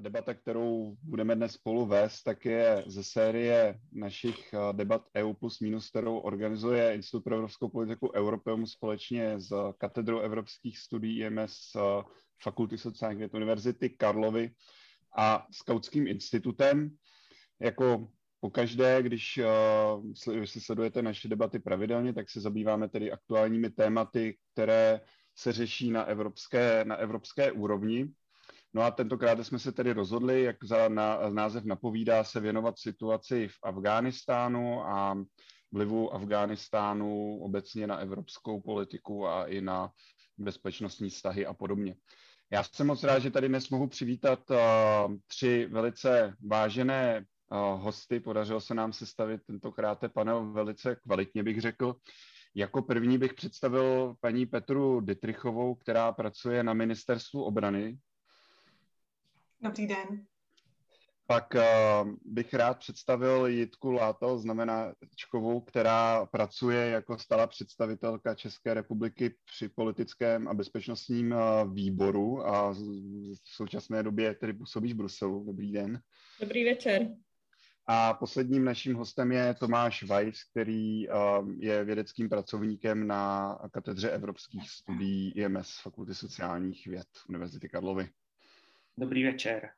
ta debata, kterou budeme dnes spolu vést, tak je ze série našich debat EU plus minus, kterou organizuje Institut pro evropskou politiku Europeum společně s katedrou evropských studií IMS Fakulty sociálních věd Univerzity Karlovy a Skautským institutem. Jako pokaždé, když uh, si sledujete naše debaty pravidelně, tak se zabýváme tedy aktuálními tématy, které se řeší na evropské, na evropské úrovni. No a tentokrát jsme se tedy rozhodli, jak za na, název napovídá, se věnovat situaci v Afghánistánu a vlivu Afghánistánu obecně na evropskou politiku a i na bezpečnostní vztahy a podobně. Já jsem moc rád, že tady dnes mohu přivítat uh, tři velice vážené uh, hosty. Podařilo se nám sestavit tentokrát panel velice kvalitně, bych řekl. Jako první bych představil paní Petru Dytrichovou, která pracuje na ministerstvu obrany. Dobrý den. Pak uh, bych rád představil Jitku Láto, znamená Čkovou, která pracuje jako stala představitelka České republiky při politickém a bezpečnostním uh, výboru a v současné době tedy působíš v Bruselu. Dobrý den. Dobrý večer. A posledním naším hostem je Tomáš Weiss, který uh, je vědeckým pracovníkem na katedře evropských studií IMS Fakulty sociálních věd Univerzity Karlovy. Dobrý večer.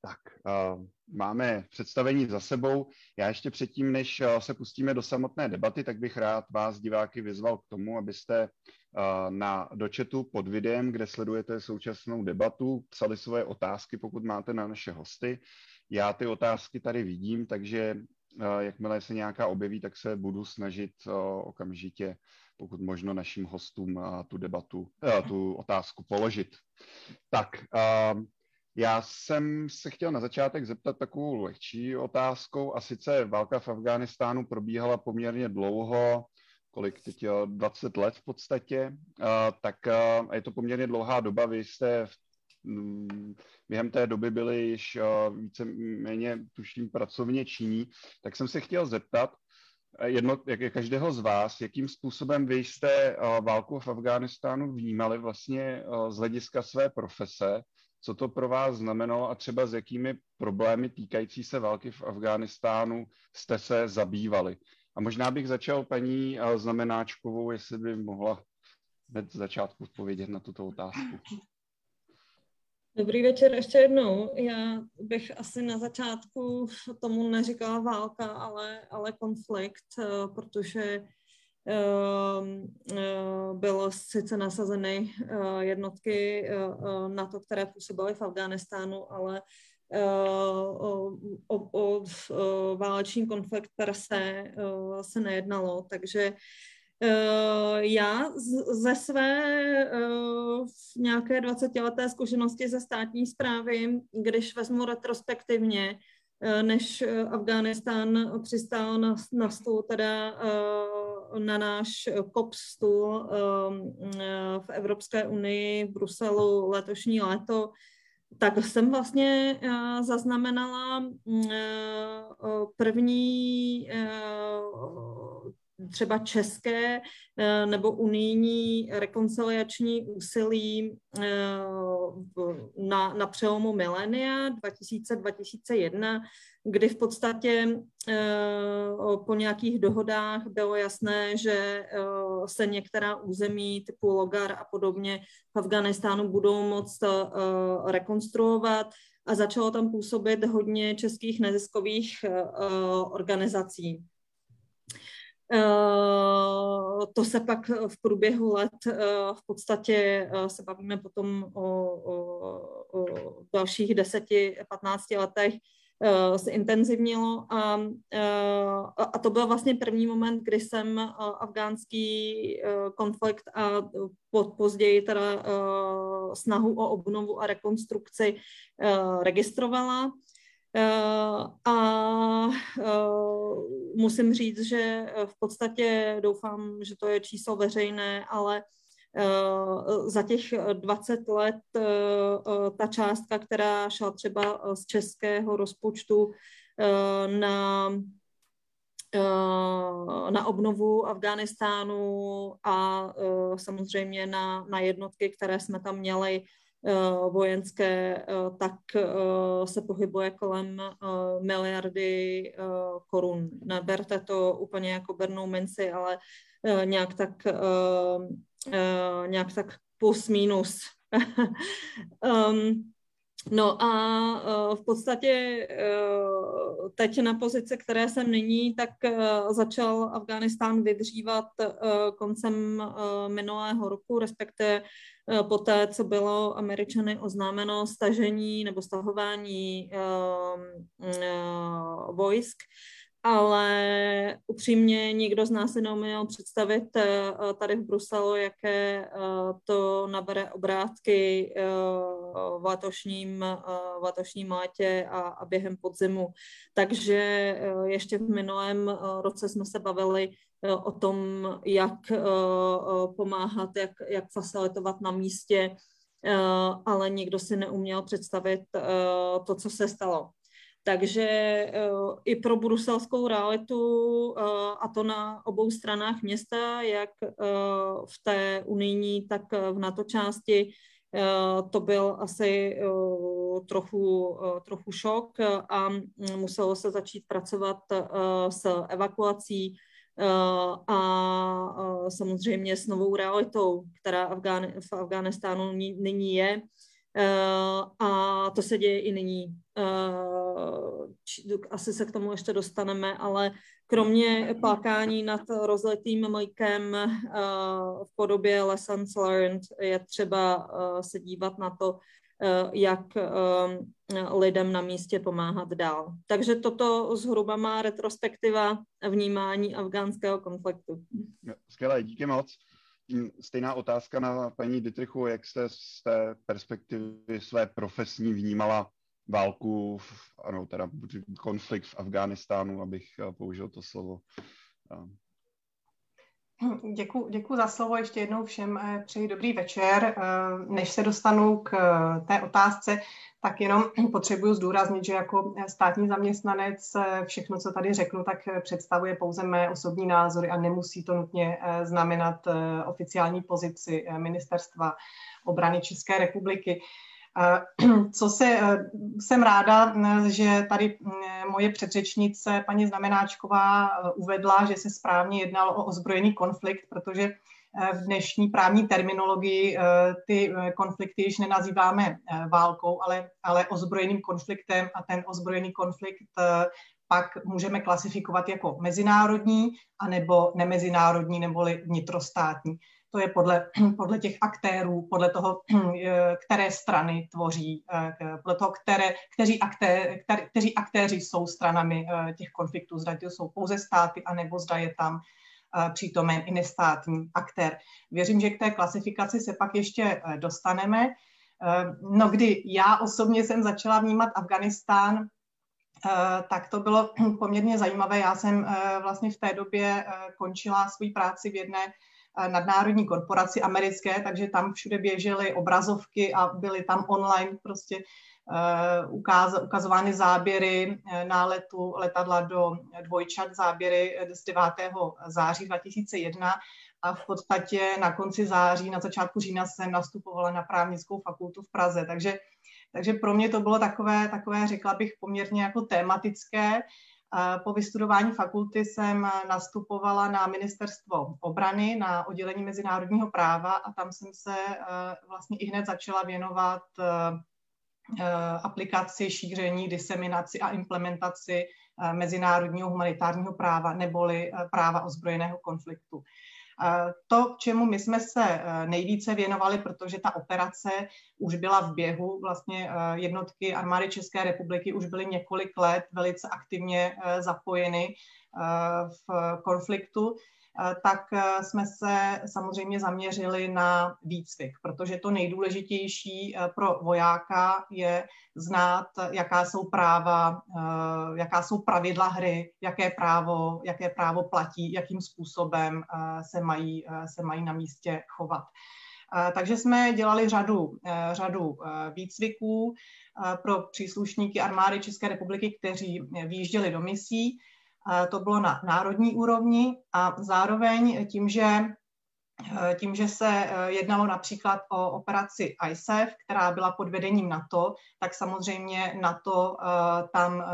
Tak, uh, máme představení za sebou. Já ještě předtím, než uh, se pustíme do samotné debaty, tak bych rád vás, diváky, vyzval k tomu, abyste uh, na dočetu pod videem, kde sledujete současnou debatu, psali svoje otázky, pokud máte na naše hosty. Já ty otázky tady vidím, takže jakmile se nějaká objeví, tak se budu snažit okamžitě, pokud možno našim hostům tu debatu, tu otázku položit. Tak, já jsem se chtěl na začátek zeptat takovou lehčí otázkou a sice válka v Afghánistánu probíhala poměrně dlouho, kolik teď 20 let v podstatě, tak je to poměrně dlouhá doba. Vy jste v během té doby byli již více méně, tuším, pracovně činí, tak jsem se chtěl zeptat, jedno, jak každého z vás, jakým způsobem vy jste válku v Afghánistánu vnímali vlastně z hlediska své profese co to pro vás znamenalo a třeba s jakými problémy týkající se války v Afghánistánu jste se zabývali. A možná bych začal paní eh, Znamenáčkovou, jestli by mohla hned z začátku odpovědět na tuto otázku. Dobrý večer ještě jednou. Já bych asi na začátku tomu neříkala válka, ale, ale konflikt, eh, protože Ehm, eh, bylo sice nasazeny eh, jednotky eh, na to, které působily v Afghánistánu, ale o, o, o válečný konflikt per se se nejednalo, takže já ze své nějaké 20-leté zkušenosti ze státní zprávy, když vezmu retrospektivně, než Afghánistán přistál na, na stůl teda na náš COP stůl v Evropské unii v Bruselu letošní léto, tak jsem vlastně zaznamenala uh, první třeba české nebo unijní rekonciliační úsilí na, na přelomu milénia 2000-2001, kdy v podstatě po nějakých dohodách bylo jasné, že se některá území typu Logar a podobně v Afganistánu budou moct rekonstruovat a začalo tam působit hodně českých neziskových organizací. Eh, to se pak v průběhu let eh, v podstatě eh, se bavíme potom o, o, o dalších 10-15 letech se intenzivnilo a, a to byl vlastně první moment, kdy jsem afgánský konflikt a později teda snahu o obnovu a rekonstrukci registrovala. Eh, a eh, musím říct, že v podstatě doufám, že to je číslo veřejné, ale eh, za těch 20 let ta částka, která šla třeba z českého rozpočtu na na obnovu Afghánistánu a samozřejmě na, na jednotky, které jsme tam měli, vojenské, tak se pohybuje kolem miliardy korun. Neberte to úplně jako bernou minci, ale nějak tak, nějak tak plus minus. um, No a uh, v podstatě uh, teď na pozici, které jsem nyní, tak uh, začal Afghánistán vydřívat koncem minulého roku, respektive poté, co bylo Američany oznámeno stažení nebo stahování vojsk ale upřímně nikdo z nás si neuměl představit eh, tady v Bruselu, jaké eh, to nabere obrátky eh, v letošním, v letošním létě a, a během podzimu. Takže ještě v minulém roce jsme se bavili o tom, jak pomáhat, jak, jak facilitovat na místě, ale nikdo si neuměl představit to, co se stalo. Takže uh, i pro bruselskou realitu, uh, a to na obou stranách města, jak uh, v té unijní, tak v NATO části, to byl asi trochu, trochu šok a muselo se začít pracovat s evakuací a samozřejmě s novou realitou, která v Afghánistánu nyní je. A to se děje i nyní asi se k tomu ještě dostaneme, ale kromě plakání nad rozletým mlíkem v podobě lessons learned je třeba se dívat na to, jak lidem na místě pomáhat dál. Takže toto zhruba má retrospektiva vnímání afgánského konfliktu. Skvělé, díky moc. Stejná otázka na paní Dietrichu, jak jste z té perspektivy své profesní vnímala válku, ano, teda konflikt v Afghánistánu, abych eh, použil to slovo. Děkuji děkuji za slovo ještě jednou všem. Eh, přeji dobrý večer. Eh, než se dostanu k té otázce, tak jenom potřebuji zdůraznit, že jako státní zaměstnanec všechno, co tady řeknu, tak představuje pouze mé osobní názory a nemusí to nutně znamenat oficiální pozici Ministerstva obrany České republiky. Co se, eh, jsem ráda, že tady moje předřečnice, paní Znamenáčková, eh, uvedla, že se správně jednalo o ozbrojený konflikt, protože eh, v dnešní právní terminologii ty konflikty již nenazýváme válkou, ale, ale ozbrojeným konfliktem a ten ozbrojený konflikt pak můžeme klasifikovat jako mezinárodní anebo nemezinárodní neboli vnitrostátní. To je podle, podle těch aktérů, podle toho, které strany tvoří, eh, podle toho, které, kteří, akté, které, kteří aktéři jsou stranami eh, těch konfliktů, zda to jsou pouze státy, anebo zda je tam eh, přítomen i nestátní aktér. Věřím, že k té klasifikaci se pak ještě dostaneme. No, kdy já osobně jsem začala vnímat Afganistán, tak to bylo poměrně zajímavé. Já jsem vlastně v té době končila svou práci v jedné nadnárodní korporaci americké, takže tam všude běžely obrazovky a byly tam online prostě ukaz, ukazovány záběry uh, náletu letadla do dvojčat, záběry z 9. září 2001 a v podstatě na konci září, na začátku října jsem nastupovala na právnickou fakultu v Praze, takže takže pro mě to bylo takové, takové, řekla bych, poměrně jako tematické. Po vystudování fakulty jsem nastupovala na ministerstvo obrany, na oddělení mezinárodního práva a tam jsem se eh, vlastně i hned začala věnovat eh, eh, aplikaci, šíření, diseminaci a implementaci mezinárodního humanitárního práva neboli práva ozbrojeného konfliktu. To, čemu my jsme se eh, nejvíce věnovali, protože ta operace už byla v běhu, vlastně eh, jednotky armády České republiky už byly několik let velice aktivně eh, zapojeny v konfliktu, Eh, tak eh, jsme se samozřejmě zaměřili na výcvik, protože to nejdůležitější eh, pro vojáka je znát, jaká jsou práva, jaká jsou pravidla hry, jaké právo, jaké právo platí, jakým způsobem se mají, se mají na místě chovat. Takže jsme dělali řadu, řadu výcviků pro příslušníky armády České republiky, kteří výjížděli do misí to bylo na národní úrovni a zároveň tím, že tím, že se jednalo například o operaci ISAF, která byla pod vedením NATO, tak samozřejmě NATO tam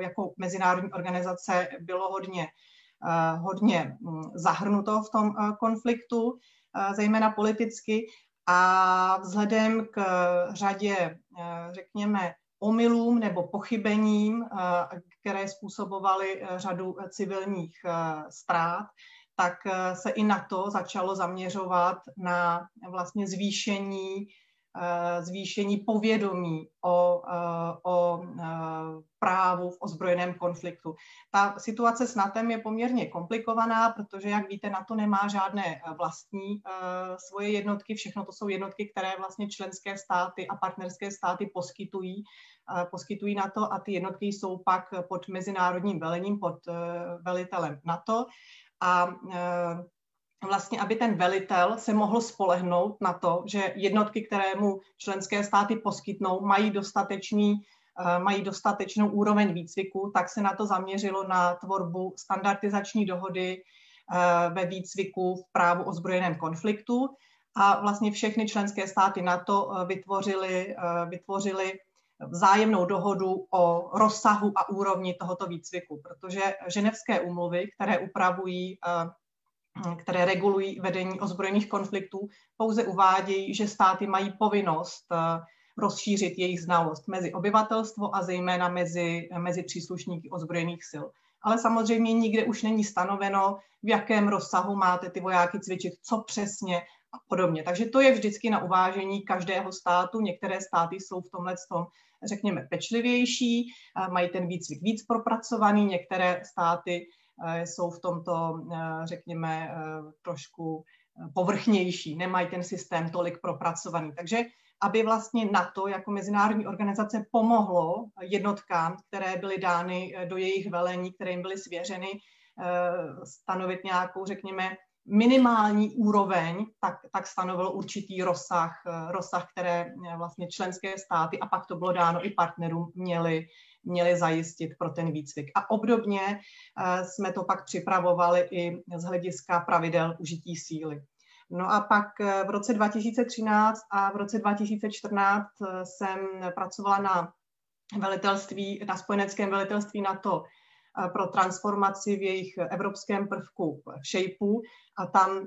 jako mezinárodní organizace bylo hodně, hodně hm, zahrnuto v tom konfliktu, zejména politicky. A vzhledem k řadě, řekněme, omylům nebo pochybením, které způsobovaly řadu civilních ztrát, tak se i na to začalo zaměřovat na vlastně zvýšení Eh, zvýšení povědomí o, eh, o eh, právu v ozbrojeném konfliktu. Ta situace s NATO je poměrně komplikovaná, protože, jak víte, NATO nemá žádné vlastní svoje jednotky, všechno to jsou jednotky, které vlastně členské státy a partnerské státy poskytují, poskytují NATO a ty jednotky jsou pak pod mezinárodním velením, pod velitelem NATO. A vlastně, aby ten velitel se mohl spolehnout na to, že jednotky, které mu členské státy poskytnou, mají dostatečný eh, mají dostatečnou úroveň výcviku, tak se na to zaměřilo na tvorbu standardizační dohody eh, ve výcviku v právu o zbrojeném konfliktu a vlastně všechny členské státy NATO eh, vytvořily, vytvořili vzájemnou dohodu o rozsahu a úrovni tohoto výcviku, protože ženevské úmluvy, které upravují které regulují vedení ozbrojených konfliktů, pouze uvádějí, že státy mají povinnost eh, rozšířit jejich znalost mezi obyvatelstvo a zejména mezi, mezi příslušníky ozbrojených sil. Ale samozřejmě nikde už není stanoveno, v jakém rozsahu máte ty vojáky cvičit, co přesně a podobně. Takže to je vždycky na uvážení každého státu. Některé státy jsou v tomhle tom, řekněme, pečlivější, mají ten výcvik víc propracovaný, některé státy Eh, jsou v tomto, eh, řekněme, eh, trošku povrchnější, nemají ten systém tolik propracovaný. Takže aby vlastně NATO jako mezinárodní organizace pomohlo jednotkám, které byly dány do jejich velení, které jim byly svěřeny, stanovit nějakou, řekněme, minimální úroveň, tak, tak stanovil určitý rozsah, rozsah, které vlastně členské státy a pak to bylo dáno i partnerům měly, měli zajistit pro ten výcvik. A obdobně eh, jsme to pak připravovali i z hlediska pravidel užití síly. No a pak eh, v roce 2013 a v roce 2014 eh, jsem pracovala na velitelství, na spojeneckém velitelství NATO pro transformaci v jejich evropském prvku v SHAPEu. A tam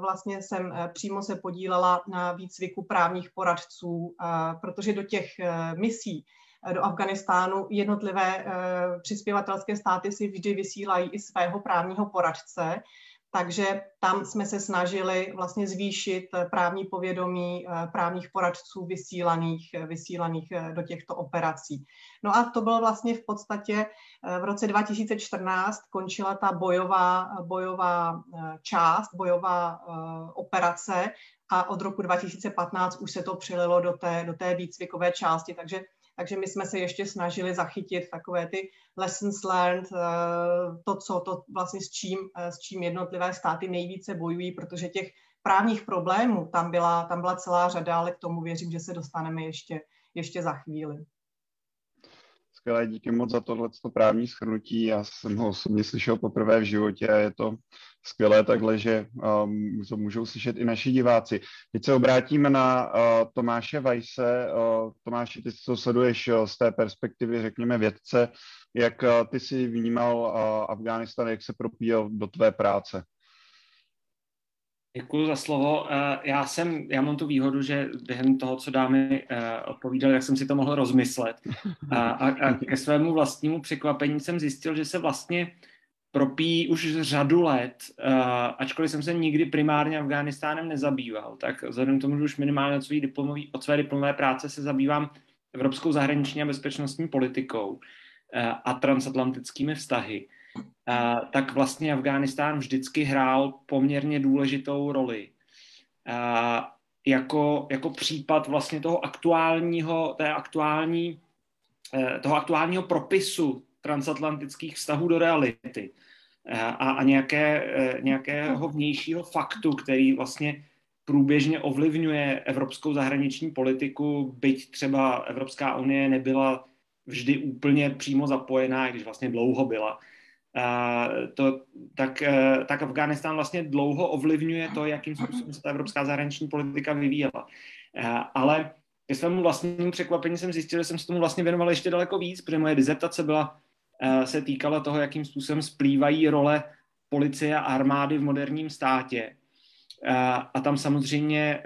vlastně jsem přímo se podílela na výcviku právních poradců, protože do těch misí do Afganistánu jednotlivé eh, přispěvatelské státy si vždy vysílají i svého právního poradce, takže tam jsme se snažili vlastně zvýšit eh, právní povědomí eh, právních poradců vysílaných, vysílaných do těchto operací. No a to bylo vlastně v podstatě v roce 2014 končila ta bojová, bojová část, bojová operace a od roku 2015 už se to přililo do té, do té výcvikové části, takže takže my jsme se ještě snažili zachytit takové ty lessons learned, eh, to, co to vlastně s čím, eh, s čím jednotlivé státy nejvíce bojují, protože těch právních problémů tam byla, tam byla celá řada, ale k tomu věřím, že se dostaneme ještě, ještě za chvíli. Skvělé, díky moc za tohle právní schrnutí. Já jsem ho osobně slyšel poprvé v životě a je to skvělé takhle, že um, to můžou slyšet i naši diváci. Teď se obrátíme na uh, Tomáše Vajse. Uh, Tomáši, ty to sleduješ uh, z té perspektivy, řekněme, vědce. Jak uh, ty si vnímal uh, Afghánistán, jak se propíjel do tvé práce? Děkuji za slovo. Eh, já jsem, já mám tu výhodu, že během toho, co dámy eh, odpovídal, jak jsem si to mohl rozmyslet. A, a, a ke svému vlastnímu překvapení jsem zjistil, že se vlastně propí už řadu let, eh, ačkoliv jsem se nikdy primárně Afghánistánem nezabýval, tak vzhledem k tomu, že už minimálně od své, diplomový, od své diplomové práce se zabývám evropskou zahraniční a bezpečnostní politikou a transatlantickými vztahy, tak vlastně Afghánistán vždycky hrál poměrně důležitou roli. Jako, jako případ vlastně toho aktuálního, té aktuální, e, toho aktuálního propisu transatlantických vztahů do reality e, a, a nějaké, e, nějakého vnějšího faktu, který vlastně průběžně ovlivňuje evropskou zahraniční politiku, byť třeba Evropská unie nebyla vždy úplně přímo zapojená, když vlastně dlouho byla to, tak, tak Afghánistán vlastně dlouho ovlivňuje to, jakým způsobem se ta evropská zahraniční politika vyvíjela. Ale ke svému vlastnímu překvapení jsem zjistil, že jsem se tomu vlastně věnoval ještě daleko víc, protože moje dizertace byla, se týkala toho, jakým způsobem splývají role policie a armády v moderním státě. A tam samozřejmě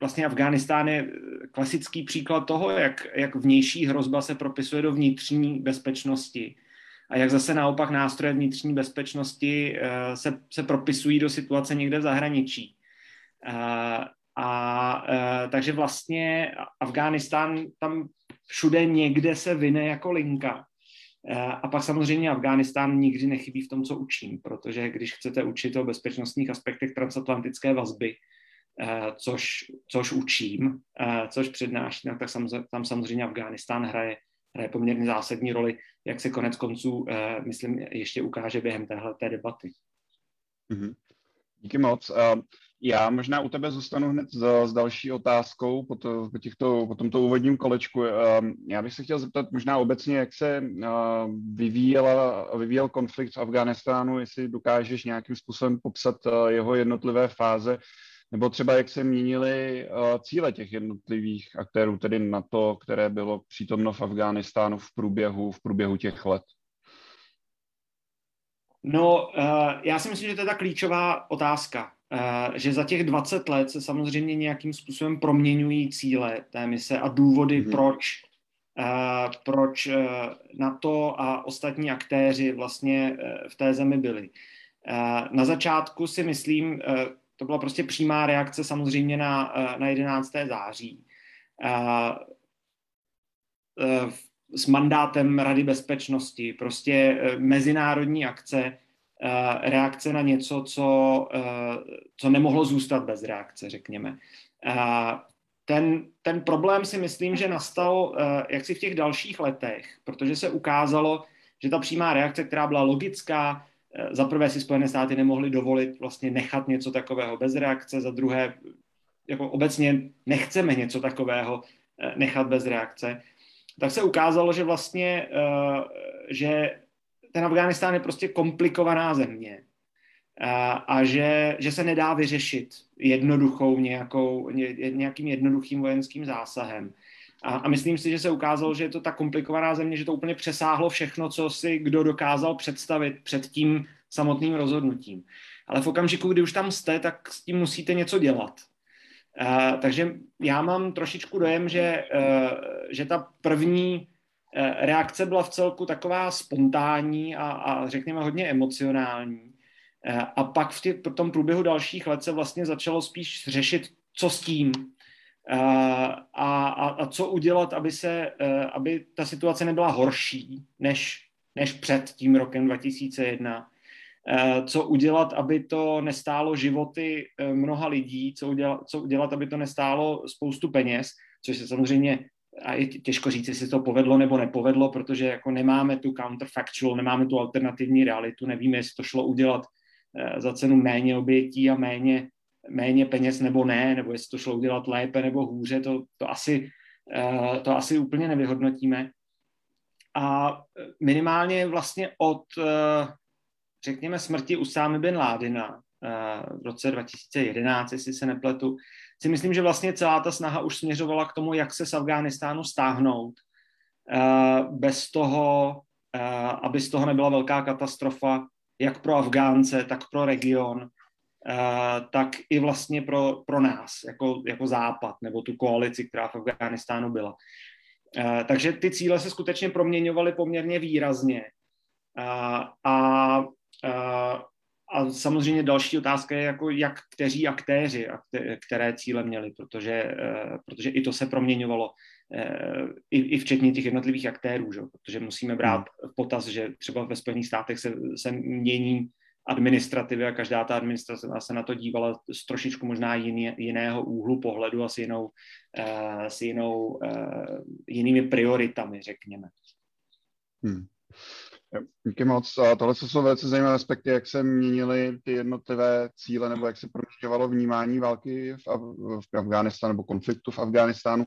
vlastně Afghánistán je klasický příklad toho, jak, jak vnější hrozba se propisuje do vnitřní bezpečnosti a jak zase naopak nástroje vnitřní bezpečnosti se, se propisují do situace někde v zahraničí. A, a takže vlastně Afghánistán tam všude někde se vyne jako linka. A pak samozřejmě Afghánistán nikdy nechybí v tom, co učím, protože když chcete učit o bezpečnostních aspektech transatlantické vazby, eh, což, což učím, eh, což přednáším, tak tam samozřejmě Afghánistán hraje, hraje poměrně zásadní roli, jak se konec konců, eh, myslím, ještě ukáže během téhle debaty. Mm-hmm. Díky moc. Já možná u tebe zůstanu hned s, s další otázkou po, to, po, těchto, po tomto úvodním kolečku. Ehm, já bych se chtěl zeptat možná obecně, jak se vyvíjela, vyvíjel konflikt v Afghánistánu, jestli dokážeš nějakým způsobem popsat eh, jeho jednotlivé fáze, nebo třeba jak se měnily eh, cíle těch jednotlivých aktérů, tedy na to, které bylo přítomno v Afghánistánu v průběhu, v průběhu těch let. No, uh, já si myslím, že to je ta klíčová otázka. Uh, že za těch 20 let se samozřejmě nějakým způsobem proměňují cíle té mise a důvody, mm-hmm. proč, proč NATO a ostatní aktéři vlastně v té zemi byli. Na začátku si myslím, to byla prostě přímá reakce samozřejmě na, uh, na 11. září. Uh, uh, s mandátem Rady bezpečnosti, prostě mezinárodní akce, Eh, reakce na něco, co, eh, co nemohlo zůstat bez reakce, řekněme. Eh, ten, ten problém si myslím, že nastal jaksi v těch dalších letech, protože se ukázalo, že ta přímá reakce, která byla logická, za prvé si Spojené státy nemohly dovolit vlastně nechat něco takového bez reakce, za druhé jako obecně nechceme něco takového nechat bez reakce, tak se ukázalo, že vlastně, že ten Afghánistán je prostě komplikovaná země a, a že, že se nedá vyřešit jednoduchou nějakou, ně, nějakým jednoduchým vojenským zásahem. A, a myslím si, že se ukázalo, že je to tak komplikovaná země, že to úplně přesáhlo všechno, co si kdo dokázal představit před tím samotným rozhodnutím. Ale v okamžiku, kdy už tam jste, tak s tím musíte něco dělat. Uh, takže já mám trošičku dojem, že, uh, že ta první Eh, reakce byla v celku taková spontánní a, a řekněme hodně emocionální. A pak v, tě, v tom průběhu dalších let se vlastně začalo spíš řešit, co s tím a, a, a co udělat, aby, se, aby ta situace nebyla horší než, než před tím rokem 2001. Co udělat, aby to nestálo životy mnoha lidí, co udělat, co udělat, aby to nestálo spoustu peněz, což se samozřejmě a je těžko říct, jestli to povedlo nebo nepovedlo, protože jako nemáme tu counterfactual, nemáme tu alternativní realitu, nevíme, jestli to šlo udělat eh, za cenu méně obětí a méně, méně peněz nebo ne, nebo jestli to šlo udělat lépe nebo hůře, to, to, asi, eh, to asi úplně nevyhodnotíme. A minimálně vlastně od, eh, řekněme, smrti Usámy bin Ládina v roce 2011, jestli se nepletu, si myslím, že vlastně celá ta snaha už směřovala k tomu, jak se z Afghánistánu stáhnout, eh, bez toho, eh, aby z toho nebyla velká katastrofa, jak pro Afgánce, tak pro region, eh, tak i vlastně pro, pro nás, jako, jako Západ, nebo tu koalici, která v Afghánistánu byla. Takže ty cíle se skutečně proměňovaly poměrně výrazně. A, a, a samozřejmě další otázka je, jako jak kteří aktéři a které cíle měli, protože, eh, protože i to se proměňovalo, eh, i, i včetně těch jednotlivých aktérů, že? protože musíme brát v potaz, že třeba ve Spojených státech se, se mění administrativy a každá ta administrativa se na to dívala z trošičku možná jiný, jiného úhlu pohledu a s, jinou, uh, s jinou, uh, jinými prioritami, řekněme. Hmm. Díky moc. A tohle jsou velice zajímavé aspekty, jak se měnily ty jednotlivé cíle nebo jak se proměňovalo vnímání války v, Af- v Afghánistánu nebo konfliktu v Afghánistánu.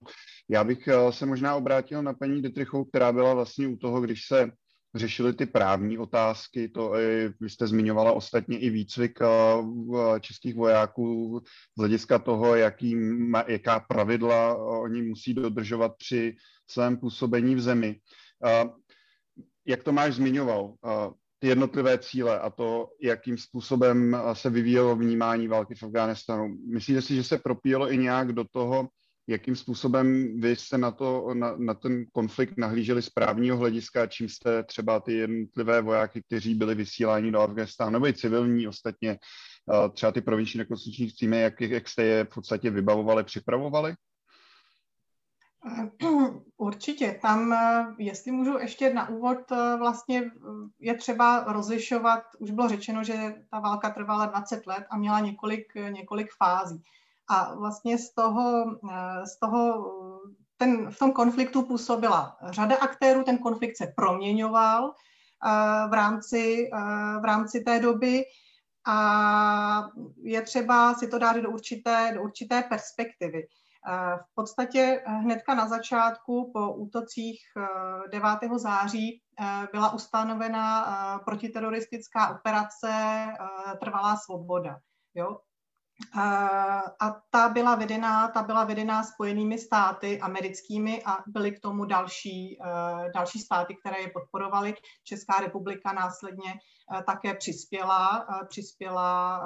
Já bych eh, se možná obrátil na paní Detrichovou, která byla vlastně u toho, když se řešili ty právní otázky, to vy jste zmiňovala ostatně i výcvik českých vojáků z hlediska toho, jaký, jaká pravidla oni musí dodržovat při svém působení v zemi. Jak to máš zmiňoval, ty jednotlivé cíle a to, jakým způsobem se vyvíjelo vnímání války v Afghánistánu. Myslíte si, že se propíjelo i nějak do toho, jakým způsobem vy jste na, to, na, na ten konflikt nahlíželi z právního hlediska, čím jste třeba ty jednotlivé vojáky, kteří byli vysíláni do Afganistánu, nebo i civilní ostatně, třeba ty provinční rekonstrukční týmy, jak, jak jste je v podstatě vybavovali, připravovali? Určitě. Tam, jestli můžu ještě na úvod, vlastně je třeba rozlišovat, už bylo řečeno, že ta válka trvala 20 let a měla několik, několik fází. A vlastně z toho, z toho ten, v tom konfliktu působila řada aktérů, ten konflikt se proměňoval v rámci, v rámci té doby a je třeba si to dát do určité, do určité perspektivy. V podstatě hnedka na začátku po útocích 9. září byla ustanovena protiteroristická operace Trvalá svoboda. Jo? A ta byla vedená, ta byla vedená spojenými státy americkými a byly k tomu další, další státy, které je podporovaly. Česká republika následně také přispěla, přispěla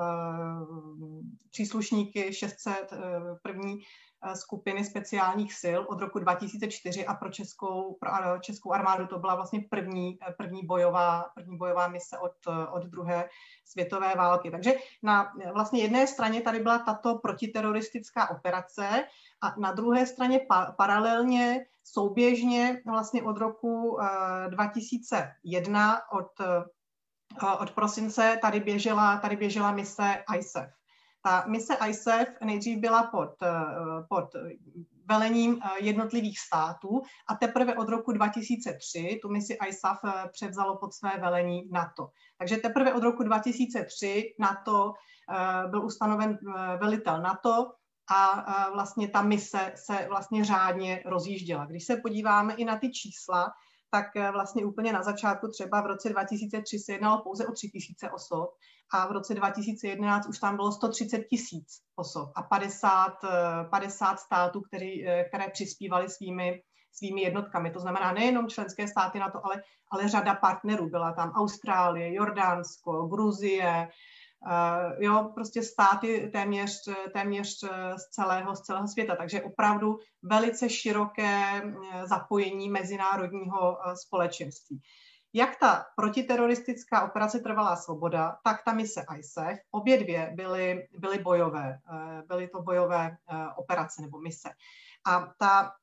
příslušníky 600 první Eh, skupiny speciálních sil od roku 2004 a pro českou, pro českou armádu to byla vlastně první, eh, první, bojová, první bojová mise od, eh, od druhé světové války. Takže na vlastně jedné straně tady byla tato protiteroristická operace a na druhé straně pa, paralelně, souběžně vlastně od roku 2001, od, od prosince tady běžela, tady běžela mise ISAF. Ta mise ISAF nejdřív byla pod, eh, pod velením eh, jednotlivých států a teprve od roku 2003 tu misi ISAF eh, převzalo pod své velení NATO. Takže teprve od roku 2003 NATO byl ustanoven velitel NATO a vlastně ta mise se vlastně řádně rozjížděla. Když se podíváme i na ty čísla, tak vlastně úplně na začátku třeba v roce 2003 se jednalo pouze o 3000 osob a v roce 2011 už tam bylo 130 tisíc osob a 50, 50 států, který, které přispívaly svými, svými jednotkami. To znamená nejenom členské státy na to, ale, ale řada partnerů. Byla tam Austrálie, Jordánsko, Gruzie, jo, prostě státy téměř, téměř z celého, z celého světa. Takže opravdu velice široké zapojení mezinárodního společenství. Jak ta protiteroristická operace Trvalá svoboda, tak ta mise ISAF, obě dvě byly, byly bojové, eh, byly to bojové eh, operace nebo mise. A ta eh,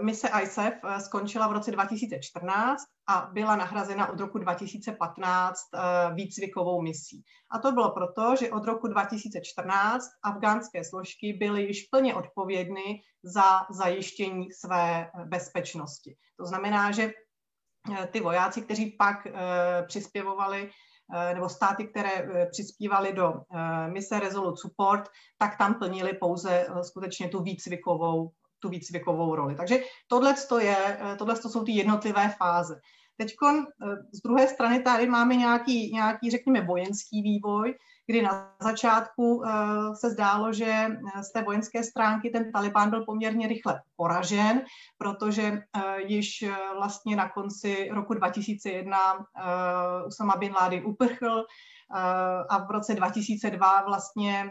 mise ISAF skončila v roce 2014 a byla nahrazena od roku 2015 výcvikovou misí. A to bylo proto, že od roku 2014 afgánské složky byly již plně odpovědny za zajištění své bezpečnosti. To znamená, že Eh, ty vojáci, kteří pak eh, přispěvovali eh, nebo státy, které přispívaly do mise Resolute Support, tak tam plnili pouze skutečně tu výcvikovou, tu výcvikovou roli. Takže tohle je, tohle jsou ty jednotlivé fáze. Teď z druhé strany tady máme nějaký, nějaký, řekněme, vojenský vývoj, kdy na začátku uh, se zdálo, že eh, z té vojenské stránky ten Taliban byl poměrně rychle poražen, protože již vlastně na konci roku 2001 uh, Usama bin Laden uprchl, a v roce 2002 vlastně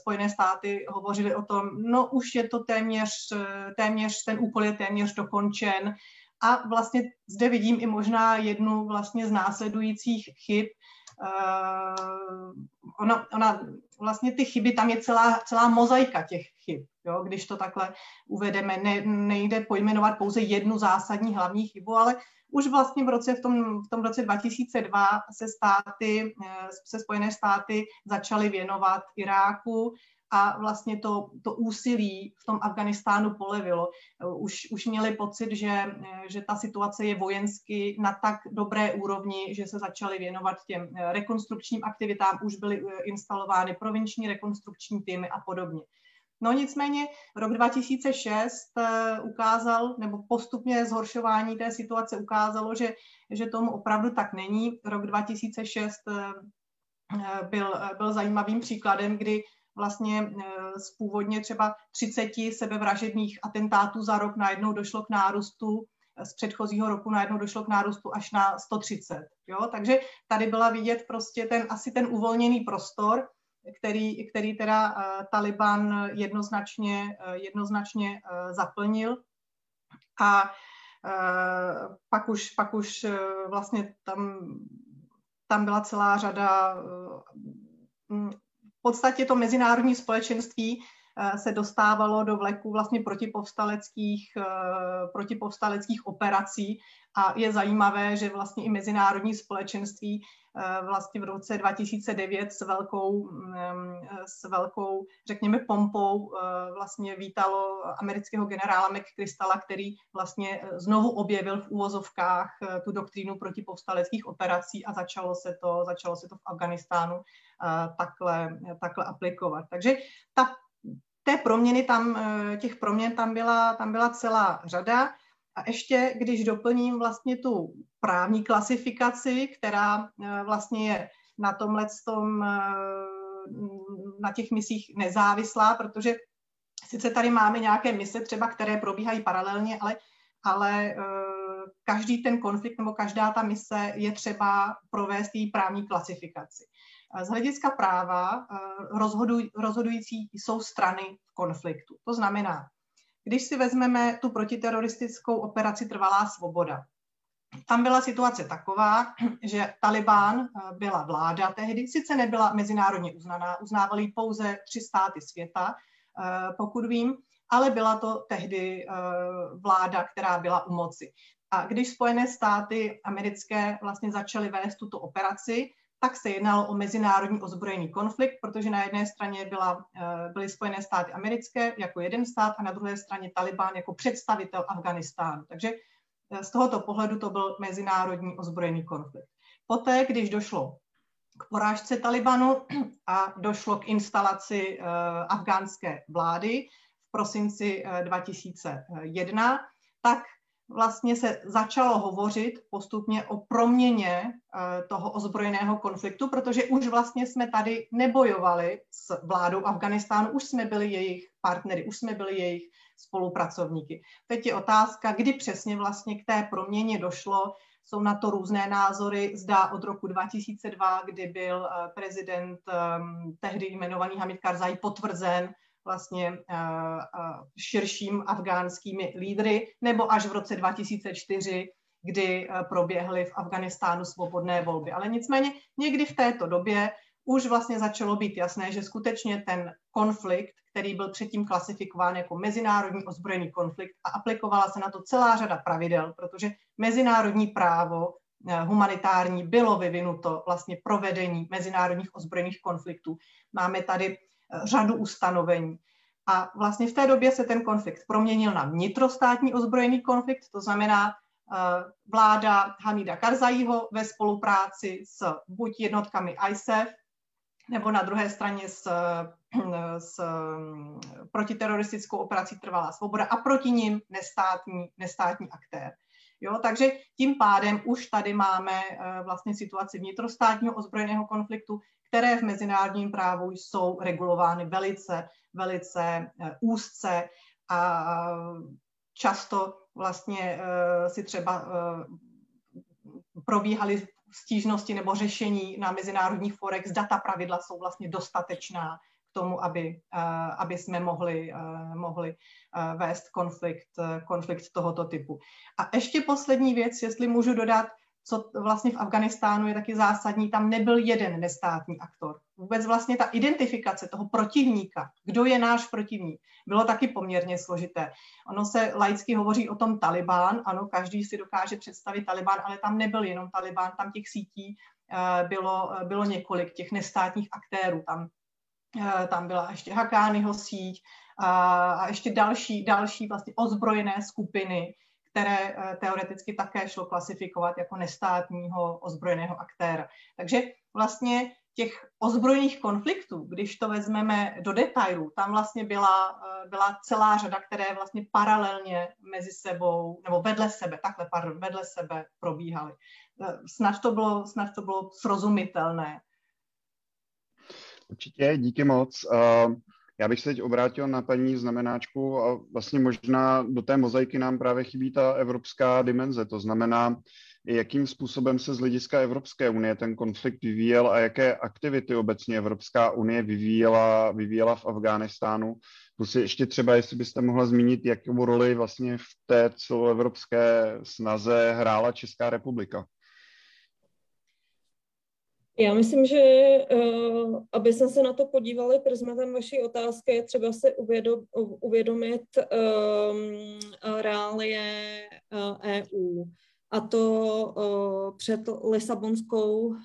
Spojené státy hovořily o tom, no už je to téměř, téměř ten úkol je téměř dokončen a vlastně zde vidím i možná jednu vlastně z následujících chyb, uh, ona, ona, vlastně ty chyby, tam je celá, celá mozaika těch chyb. Jo? Když to takhle uvedeme, ne, nejde pojmenovat pouze jednu zásadní hlavní chybu, ale už vlastně v, roce, v, tom, v tom roce 2002 se státy, eh, se Spojené státy začaly věnovat Iráku a vlastně to, to úsilí v tom Afganistánu polevilo. Už, už měli pocit, že, že ta situace je vojensky na tak dobré úrovni, že se začali věnovat těm rekonstrukčním aktivitám, už byly eh, instalovány provinční rekonstrukční týmy a podobně. No nicméně rok 2006 ukázal, nebo postupně zhoršování té situace ukázalo, že, že tomu opravdu tak není. Rok 2006 byl, byl zajímavým příkladem, kdy vlastně z původně třeba 30 sebevražedných atentátů za rok najednou došlo k nárůstu z předchozího roku najednou došlo k nárůstu až na 130. Jo? Takže tady byla vidět prostě ten, asi ten uvolněný prostor, který, který teda uh, Taliban jednoznačně, uh, jednoznačně uh, zaplnil. A pak už, pak už vlastně tam, tam byla celá řada v podstatě to mezinárodní společenství Eh, se dostávalo do vleku vlastně protipovstaleckých, eh, protipovstaleckých operací a je zajímavé, že vlastně i mezinárodní společenství eh, vlastně v roce 2009 s velkou, mm, s velkou řekněme, pompou vlastně vítalo amerického generála McChrystala, který vlastně znovu objevil v úvozovkách tu doktrínu protipovstaleckých operací a začalo se to, začalo se to v Afganistánu takhle, takhle aplikovat. Takže ta té proměny tam, eh, těch proměn tam byla, tam byla celá řada. A ještě, když doplním vlastně tu právní klasifikaci, která eh, vlastně je na tomhle tom, eh, na těch misích nezávislá, protože sice tady máme nějaké mise třeba, které probíhají paralelně, ale, ale každý ten konflikt nebo každá ta mise je třeba provést její právní klasifikaci. Z hlediska práva eh, rozhoduj, rozhodující jsou strany v konfliktu. To znamená, když si vezmeme tu protiteroristickou operaci Trvalá svoboda, tam byla situace taková, že Talibán eh, byla vláda tehdy, sice nebyla mezinárodně uznaná, uznávali pouze tři státy světa, eh, pokud vím, ale byla to tehdy vláda, která byla u moci. A když Spojené státy americké vlastně začaly vést tuto operaci, tak se jednalo o mezinárodní ozbrojený konflikt, protože na jedné straně byla, eh, byly Spojené státy americké jako jeden stát a na druhé straně Taliban jako představitel Afganistánu. Takže eh, z tohoto pohledu to byl mezinárodní ozbrojený konflikt. Poté, když došlo k porážce Talibanu a došlo k instalaci uh, afgánské vlády v prosinci uh, 2001, tak vlastně se začalo hovořit postupně o proměně eh, toho ozbrojeného konfliktu, protože už vlastně jsme tady nebojovali s vládou Afganistánu, už jsme byli jejich partnery, už jsme byli jejich spolupracovníky. Teď je otázka, kdy přesně vlastně k té proměně došlo. Jsou na to různé názory. Zdá od roku 2002, kdy byl eh, prezident ehm, tehdy jmenovaný Hamid Karzai potvrzen vlastně eh, eh, širším afgánskými lídry, nebo až v roce 2004, kdy eh, proběhly v Afganistánu svobodné volby. Ale nicméně někdy v této době už vlastně začalo být jasné, že skutečně ten konflikt, který byl předtím klasifikován jako mezinárodní ozbrojený konflikt a aplikovala se na to celá řada pravidel, protože mezinárodní právo humanitární bylo vyvinuto vlastně provedení mezinárodních ozbrojených konfliktů. Máme tady řadu ustanovení. A vlastně v té době se ten konflikt proměnil na vnitrostátní ozbrojený konflikt, to znamená eh, vláda Hamida Karzajího ve spolupráci s buď jednotkami ISAF, nebo na druhé straně s, eh, s mm, protiteroristickou operací Trvalá svoboda a proti ním nestátní, nestátní aktér. Jo, takže tím pádem už tady máme eh, vlastně situaci vnitrostátního ozbrojeného konfliktu, které v mezinárodním právu jsou regulovány velice, velice eh, úzce a často vlastně eh, si třeba eh, probíhaly stížnosti nebo řešení na mezinárodních forech, zda ta pravidla jsou vlastně dostatečná k tomu, aby, aby jsme mohli, mohli vést konflikt, konflikt tohoto typu. A ještě poslední věc, jestli můžu dodat, co vlastně v Afganistánu je taky zásadní, tam nebyl jeden nestátní aktor. Vůbec vlastně ta identifikace toho protivníka, kdo je náš protivník, bylo taky poměrně složité. Ono se laicky hovoří o tom Talibán, ano, každý si dokáže představit Talibán, ale tam nebyl jenom Talibán, tam těch sítí eh, bylo, eh, bylo několik těch nestátních aktérů. Tam, eh, tam byla ještě Hakányho síť a ještě další, další vlastně ozbrojené skupiny, které eh, teoreticky také šlo klasifikovat jako nestátního ozbrojeného aktéra. Takže vlastně těch ozbrojených konfliktů, když to vezmeme do detailů, tam vlastně byla, byla celá řada, které vlastně paralelně mezi sebou, nebo vedle sebe, takhle, pardon, vedle sebe probíhaly. Snad to bylo, snad to bylo srozumitelné. Určitě, díky moc. Já bych se teď obrátil na paní znamenáčku a vlastně možná do té mozaiky nám právě chybí ta evropská dimenze. To znamená, jakým způsobem se z hlediska Evropské unie ten konflikt vyvíjel a jaké aktivity obecně Evropská unie vyvíjela, vyvíjela v Afghánistánu. Plus ještě třeba, jestli byste mohla zmínit, jakou roli vlastně v té celoevropské snaze hrála Česká republika. Já myslím, že uh, aby jsme se na to podívali prismatem vaší otázky, je třeba si uvědom, uvědomit um, reálie uh, EU. A to uh, před Lisabonskou uh,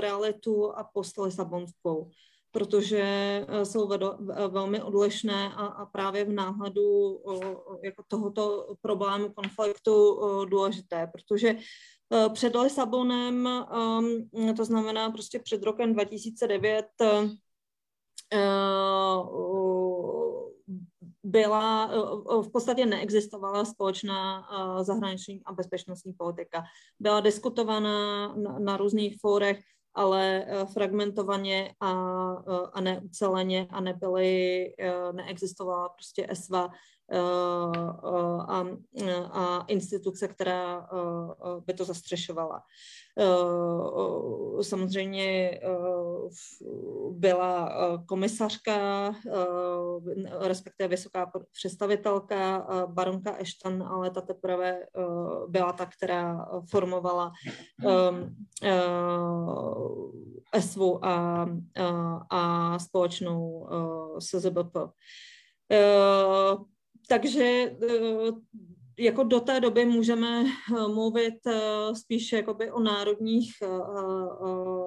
realitu a post Lisabonskou, protože uh, jsou vedo, uh, velmi odlišné a, a právě v náhledu uh, jako tohoto problému konfliktu uh, důležité, protože Eh, před Lisabonem, ehm, to znamená prostě před rokem 2009, eh, byla, eh, v podstatě neexistovala společná zahraniční a bezpečnostní politika. Byla diskutovaná na, na různých fórech, ale fragmentovaně a, a neuceleně a nebyly, neexistovala prostě ESVA, a, a instituce, která by to zastřešovala. Samozřejmě byla komisařka, respektive vysoká představitelka, baronka Ashton, ale ta teprve byla ta, která formovala ESVu a, a společnou SZBP takže eh, jako do té doby můžeme eh, mluvit eh, spíše jakoby o národních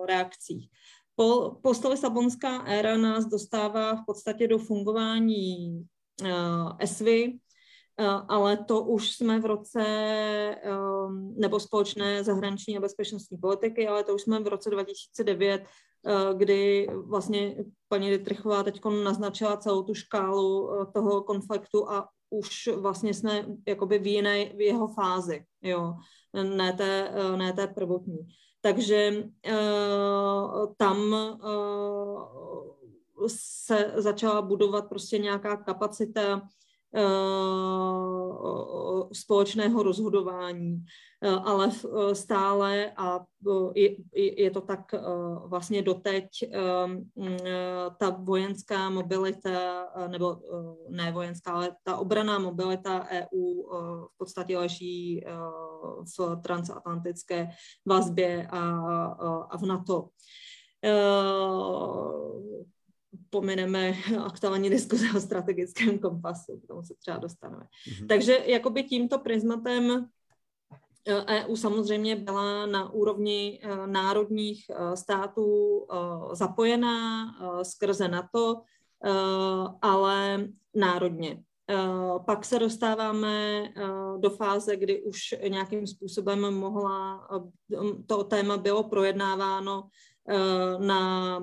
reakcích. Po, post-Lisabonská éra nás dostává v podstatě do fungování ESVY, ale to už jsme v roce, nebo společné zahraniční a bezpečnostní politiky, ale to už jsme v roce 2009 kdy vlastně paní Dietrichová teď naznačila celou tu škálu toho konfliktu a už vlastně jsme jakoby v jiné v jeho fázi, jo, ne té, ne té prvotní. Takže tam se začala budovat prostě nějaká kapacita společného rozhodování. Eh, ale eh, stále a eh, je, je to tak vlastně doteď mm, ta vojenská mobilita, nebo ne vojenská, ale ta obraná mobilita EU v podstatě leží v transatlantické vazbě a, a v NATO pomineme aktuální diskuze o strategickém kompasu, k tomu se třeba dostaneme. Mm-hmm. Takže jakoby tímto prismatem EU samozřejmě byla na úrovni e, národních e, států e, zapojená skrze NATO, ale národně. Pak se dostáváme do fáze, kdy už nějakým způsobem mohla, to téma bylo projednáváno na,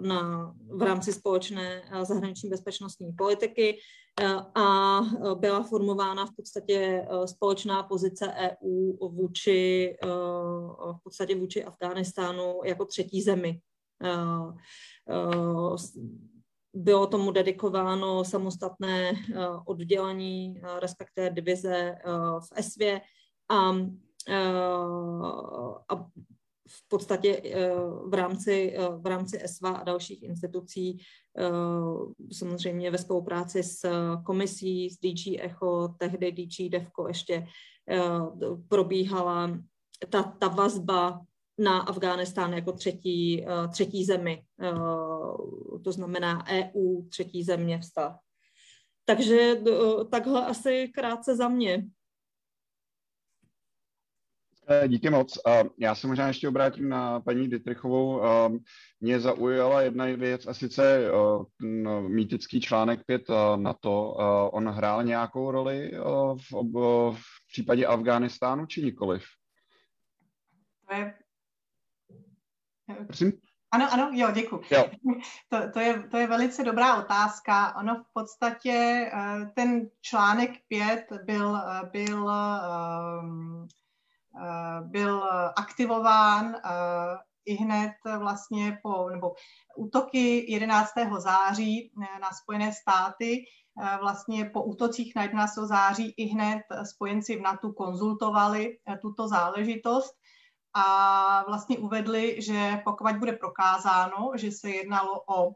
na, v rámci společné zahraniční bezpečnostní politiky a byla formována v podstatě společná pozice EU vůči, v podstatě vůči Afghánistánu jako třetí zemi. Bylo tomu dedikováno samostatné oddělení, respektive divize v ESVě a, a v podstatě eh, v rámci, eh, v rámci ESVA a dalších institucí, eh, samozřejmě ve spolupráci s komisí, s DG ECHO, tehdy DG DEVCO ještě probíhala ta, ta vazba na Afghánistán jako třetí, třetí zemi, to znamená EU, třetí země vztah. Takže takhle asi krátce za mě. Eh, díky moc. Já se možná ještě obrátím na paní Dietrichovou. Mě zaujala jedna věc a sice eh, mýtický článek 5 eh, na to. On hrál nějakou roli v, v případě Afghánistánu či nikoliv? To je Prosím? Ano, ano, jo, děkuji. Jo. To, to, je, to je velice dobrá otázka. Ono v podstatě eh, ten článek 5 byl, eh, byl, eh, byl aktivován i hned vlastně po, nebo útoky 11. září na Spojené státy, vlastně po útocích na 11. září i hned spojenci v NATO konzultovali tuto záležitost a vlastně uvedli, že pokud bude prokázáno, že se jednalo o,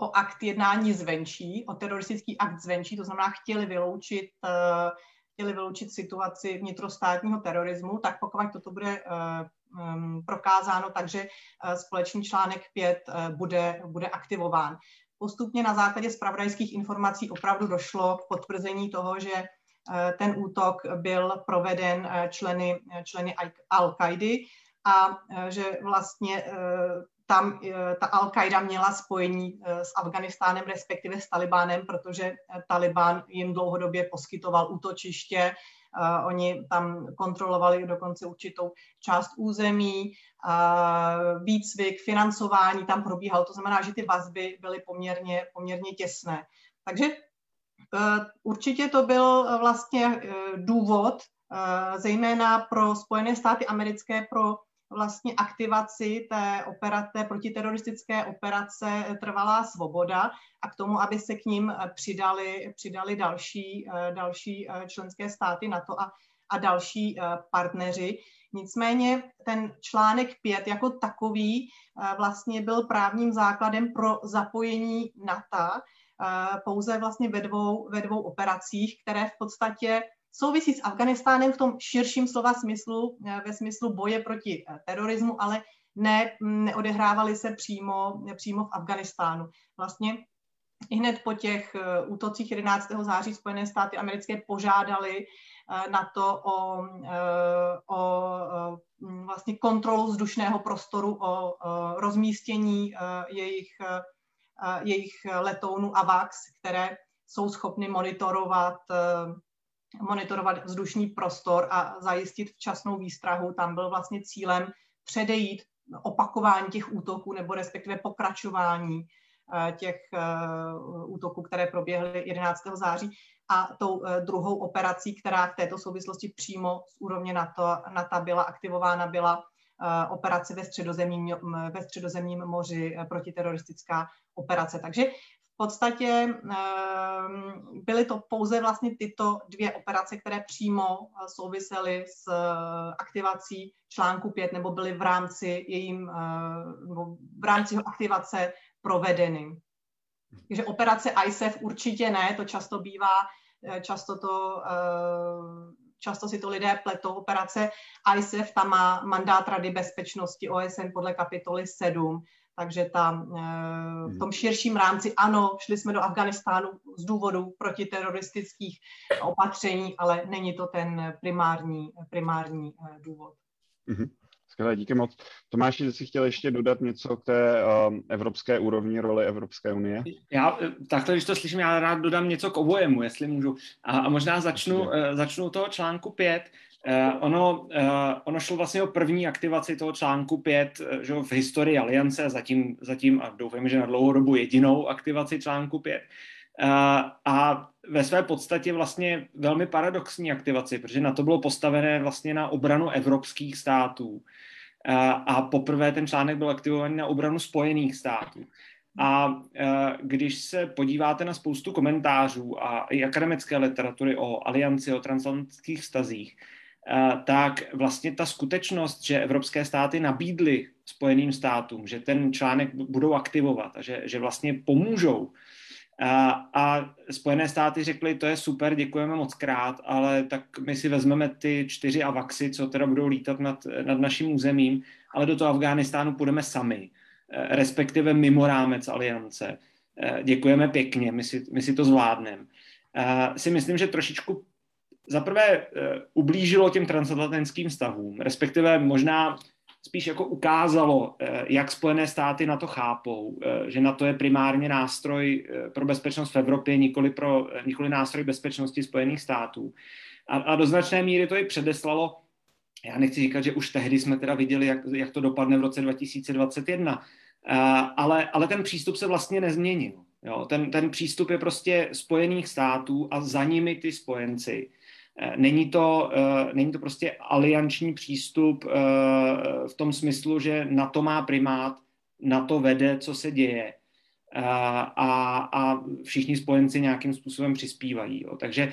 o akt jednání zvenčí, o teroristický akt zvenčí, to znamená chtěli vyloučit, uh, chtěli vyloučit situaci vnitrostátního terorismu, tak pokud toto bude uh, um, prokázáno, takže uh, společný článek 5 bude, bude aktivován. Postupně na základě spravodajských informací opravdu došlo k potvrzení toho, že Eh, ten útok byl proveden eh, členy, eh, členy Al-Kaidy a že vlastně tam ta Al-Qaida měla spojení s Afganistánem, respektive s Talibánem, protože Taliban jim dlouhodobě poskytoval útočiště, oni tam kontrolovali dokonce určitou část území, výcvik, financování tam probíhalo, to znamená, že ty vazby byly poměrně, poměrně těsné. Takže Eh, určitě to byl eh, vlastně eh, důvod, zejména pro Spojené státy americké, pro vlastně aktivaci té, operace, té protiteroristické operace Trvalá svoboda a k tomu, aby se k ním přidali, přidali další, další členské státy NATO a, a další partneři. Nicméně ten článek 5 jako takový vlastně byl právním základem pro zapojení NATO pouze vlastně ve dvou, ve dvou operacích, které v podstatě souvisí s Afganistánem v tom širším slova smyslu, e, ve smyslu boje proti e, terorismu, ale ne, neodehrávaly se přímo, přímo v Afganistánu. Vlastně i hned po těch útocích 11. září Spojené státy americké požádali na to o, o vlastně kontrolu vzdušného prostoru, o rozmístění jejich jejich letounů AVAX, které jsou schopny monitorovat, eh, monitorovat vzdušný prostor a zajistit včasnou výstrahu. Tam byl vlastně cílem předejít opakování těch útoků nebo respektive pokračování eh, těch eh, útoků, které proběhly 11. září. A tou druhou operací, která v této souvislosti přímo z úrovně NATO, NATO byla aktivována, byla operace ve středozemním, ve středozemním moři protiteroristická operace. Takže podstatě ehm, byly to pouze vlastně tyto dvě operace, které přímo eh, souvisely s eh, aktivací článku 5 nebo byly v rámci jejím, eh, nebo v rámci aktivace provedeny. Takže operace ISAF určitě ne, to často bývá, často to často si to lidé pletou. Operace ISAF tam má mandát Rady bezpečnosti OSN podle kapitoly 7, takže tam eh, v hmm. tom širším rámci ano, šli jsme do Afganistánu z důvodu protiteroristických opatření, ale není to ten primární, primární eh, důvod. Mm-hmm. Skvělé, díky moc. Tomáš, jsi chtěl ještě dodat něco k té um, evropské úrovni roli Evropské unie? Já takhle, když to slyším, já rád dodám něco k obojemu, jestli můžu. A, a možná začnu, uh, začnu toho článku 5. Uh, ono, uh, ono šlo vlastně o první aktivaci toho článku 5 uh, že v historii aliance, zatím, zatím a doufám, že na dlouhou dobu jedinou aktivaci článku 5. Uh, a ve své podstatě vlastně velmi paradoxní aktivaci, protože na to bylo postavené vlastně na obranu evropských států. A poprvé ten článek byl aktivovaný na obranu Spojených států. A když se podíváte na spoustu komentářů a i akademické literatury o alianci, o transatlantických vztazích, tak vlastně ta skutečnost, že evropské státy nabídly Spojeným státům, že ten článek budou aktivovat a že, že vlastně pomůžou. A, a Spojené státy řekly, to je super, děkujeme moc krát, ale tak my si vezmeme ty čtyři avaxy, co teda budou lítat nad, nad naším územím, ale do toho Afghánistánu půjdeme sami, respektive mimo rámec aliance. Děkujeme pěkně, my si, my si to zvládneme. Si myslím, že trošičku zaprvé uh, ublížilo těm transatlantickým vztahům, respektive možná spíš jako ukázalo, uh, jak Spojené státy na to chápou, uh, že na to je primárně nástroj pro bezpečnost v Evropě, nikoli, pro, nikoli nástroj bezpečnosti Spojených států. A, a do značné míry to i předeslalo Já nechci říkat, že už tehdy jsme teda viděli, jak, jak to dopadne v roce 2021, ale, ale ten přístup se vlastně nezměnil. Jo, ten, ten přístup je prostě Spojených států a za nimi ty spojenci. Eh, není to, eh, není to prostě alianční přístup eh, v tom smyslu, že na to má primát, na to vede, co se děje a, a všichni spojenci nějakým způsobem přispívají. Jo. Takže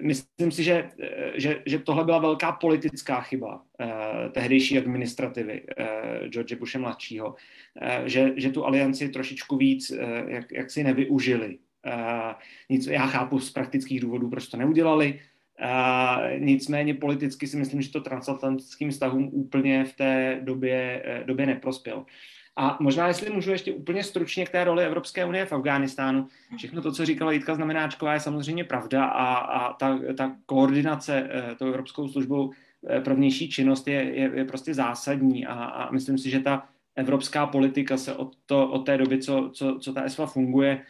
myslím si, že, že, že tohle byla velká politická chyba eh, tehdejší administrativy eh, George Bushe mladšího, eh, že, že tu alianci trošičku víc eh, jak, jak si nevyužili. Eh, nic, já chápu z praktických důvodů, proč to neudělali, Uh, nicméně politicky si myslím, že to transatlantickým vztahům úplně v té době, uh, době neprospěl. A možná, jestli můžu ještě úplně stručně k té roli Evropské unie v Afghánistánu. Všechno to, co říkala Jitka Znamenáčková, je samozřejmě pravda a, a ta, ta koordinace uh, tou Evropskou službou pro vnější činnost je, je, je prostě zásadní a, a myslím si, že ta evropská politika se od, to, od té doby, co, co, co ta ESFA funguje,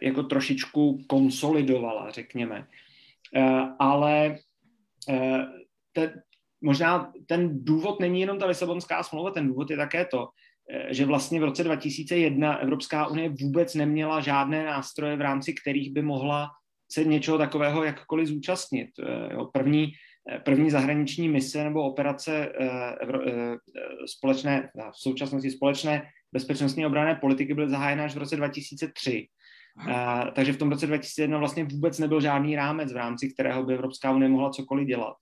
jako trošičku konsolidovala, řekněme. Eh, ale eh, te, možná ten důvod není jenom ta Lisabonská smlouva, ten důvod je také to, eh, že vlastně v roce 2001 Evropská unie vůbec neměla žádné nástroje, v rámci kterých by mohla se něčeho takového jakkoliv zúčastnit. První, první zahraniční mise nebo operace společné, v současnosti společné bezpečnostní obrané politiky byly zahájeny až v roce 2003. Uh, takže v tom roce 2001 vlastně vůbec nebyl žádný rámec, v rámci kterého by Evropská unie mohla cokoliv dělat.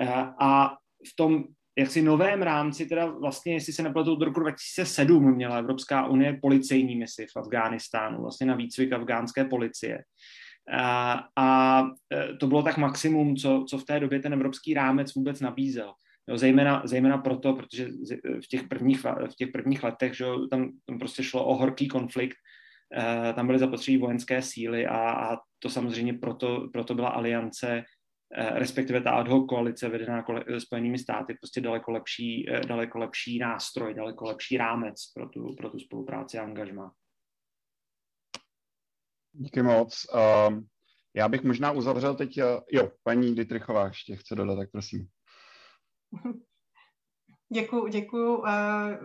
Uh, a v tom jaksi novém rámci, teda vlastně, jestli se nepletu, od roku 2007 měla Evropská unie policejní misi v Afghánistánu, vlastně na výcvik afgánské policie. A, a e, to bylo tak maximum, co, co v té době ten evropský rámec vůbec nabízel. Jo, zejména, zejména proto, protože v těch prvních, v těch prvních letech že, tam, tam prostě šlo o horký konflikt tam byly zapotřebí vojenské síly a, a to samozřejmě proto, proto byla aliance, eh, respektive ta ad hoc koalice vedená Spojenými státy, prostě daleko lepší, eh, daleko lepší nástroj, daleko lepší rámec pro tu, pro tu spolupráci a angažma. Díky moc. Um, já bych možná uzavřel teď, jo, paní Dietrichová ještě chce dodat, tak prosím. Děkuji, děkuji.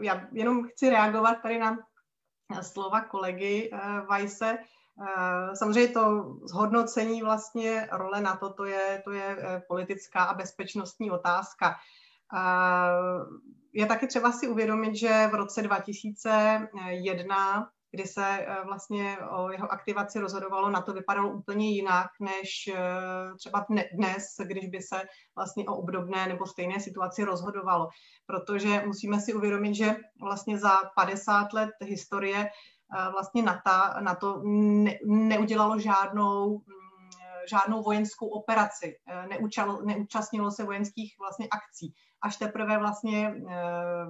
Já jenom chci reagovat tady na slova kolegy Vajse. Eh, eh, samozřejmě to zhodnocení vlastně role na to, to je, to je eh, politická a bezpečnostní otázka. Je taky třeba si uvědomit, že v roce 2001 kdy se eh, vlastně o jeho aktivaci rozhodovalo, na to vypadalo úplně jinak, než eh, třeba dnes, když by se vlastně o obdobné nebo stejné situaci rozhodovalo. Protože musíme si uvědomit, že vlastně za 50 let historie eh, vlastně NATO, NATO ne, neudělalo žádnou mm, žádnou vojenskou operaci, neúčastnilo se vojenských vlastně akcí. Až teprve vlastně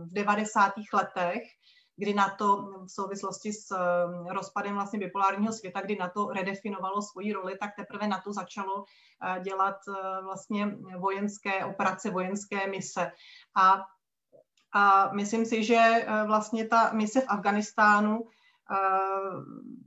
v 90. letech kdy na to v souvislosti s eh, rozpadem vlastně bipolárního světa, kdy na to redefinovalo svoji roli, tak teprve na to začalo eh, dělat eh, vlastně vojenské operace, vojenské mise. A, a myslím si, že vlastně ta mise v Afganistánu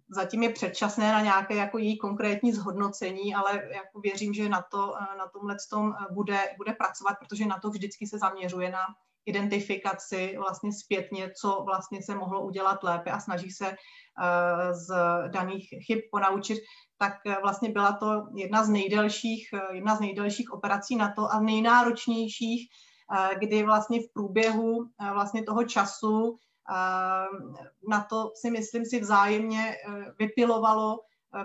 zatím je předčasné na nějaké jako její konkrétní zhodnocení, ale jako věřím, že na, to, na tomhle tom bude, bude pracovat, protože na to vždycky se zaměřuje na identifikaci vlastně zpětně, co vlastně se mohlo udělat lépe a snaží se eh, z daných chyb ponaučit, tak eh, vlastně byla to jedna z nejdelších, eh, jedna z nejdelších operací na to a nejnáročnějších, kdy vlastně v průběhu vlastně toho času na to si myslím si vzájemně vypilovalo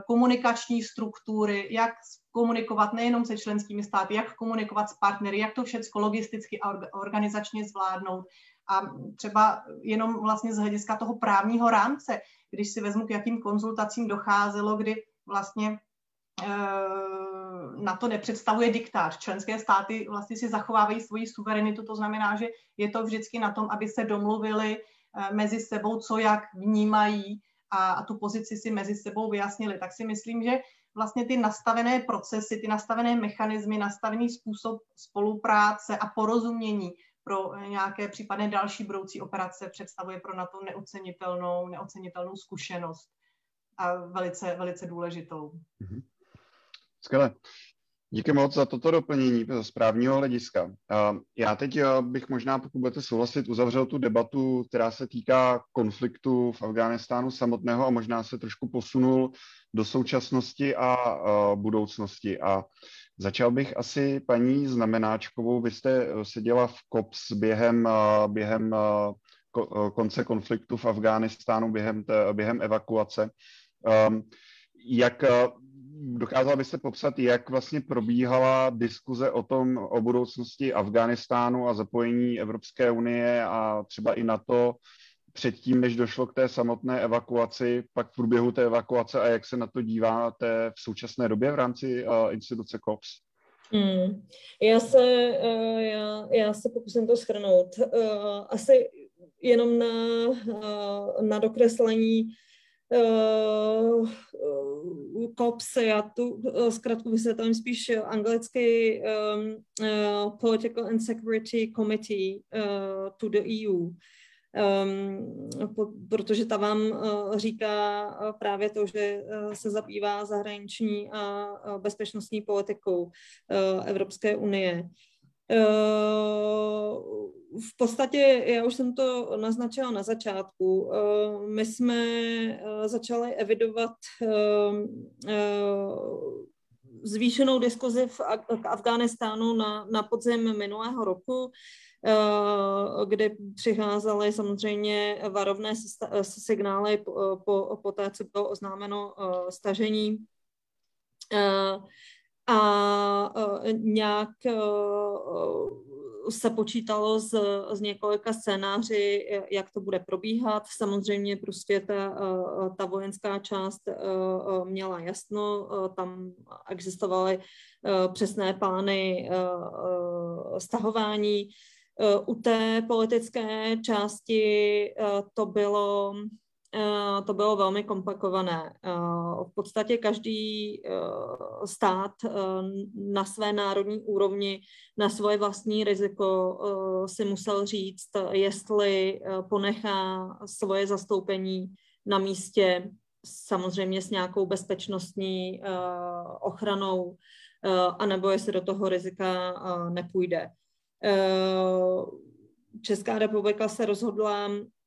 komunikační struktury, jak komunikovat nejenom se členskými státy, jak komunikovat s partnery, jak to všechno logisticky a organizačně zvládnout. A třeba jenom vlastně z hlediska toho právního rámce, když si vezmu, k jakým konzultacím docházelo, kdy vlastně eh, na to nepředstavuje diktář. Členské státy vlastně si zachovávají svoji suverenitu, to znamená, že je to vždycky na tom, aby se domluvili eh, mezi sebou, co jak vnímají a, a tu pozici si mezi sebou vyjasnili. Tak si myslím, že vlastně ty nastavené procesy, ty nastavené mechanismy, nastavený způsob spolupráce a porozumění pro nějaké případné další budoucí operace představuje pro NATO neocenitelnou, neocenitelnou zkušenost a velice, velice důležitou. Mhm. Skvěle. Díky moc za toto doplnění z právního hlediska. Já teď bych možná, pokud budete souhlasit, uzavřel tu debatu, která se týká konfliktu v Afghánistánu samotného a možná se trošku posunul do současnosti a budoucnosti. A začal bych asi paní Znamenáčkovou. Vy jste seděla v COPS během, během konce konfliktu v Afghánistánu, během, během evakuace. Jak dokázala byste popsat, jak vlastně probíhala diskuze o tom, o budoucnosti Afghánistánu a zapojení Evropské unie a třeba i NATO předtím, než došlo k té samotné evakuaci, pak v průběhu té evakuace a jak se na to díváte v současné době v rámci uh, instituce COPS? Hmm. Já, se, uh, já, já se pokusím to schrnout. Uh, asi jenom na, na dokreslení uh, COPS, já tu uh, zkrátku vysvětlím spíš anglicky um, uh, Political and Security Committee uh, to the EU. Um, po, protože ta vám uh, říká právě to, že uh, se zabývá zahraniční a bezpečnostní politikou uh, Evropské unie. Uh, v podstatě, já už jsem to naznačila na začátku, uh, my jsme uh, začali evidovat zvýšenou diskuzi v Afghánistánu na, na podzim minulého roku, kdy přicházely samozřejmě varovné signály po, po, po té, co bylo oznámeno stažení a nějak se počítalo z, z několika scénáři, jak to bude probíhat. Samozřejmě prostě ta, ta vojenská část měla jasno, tam existovaly přesné plány stahování. U té politické části to bylo to bylo velmi komplikované. Eh, v podstatě každý eh, stát na své národní úrovni, na svoje vlastní riziko si musel říct, jestli ponechá svoje zastoupení na místě, samozřejmě s nějakou bezpečnostní ochranou, anebo jestli do toho rizika nepůjde. Česká republika se rozhodla Eh,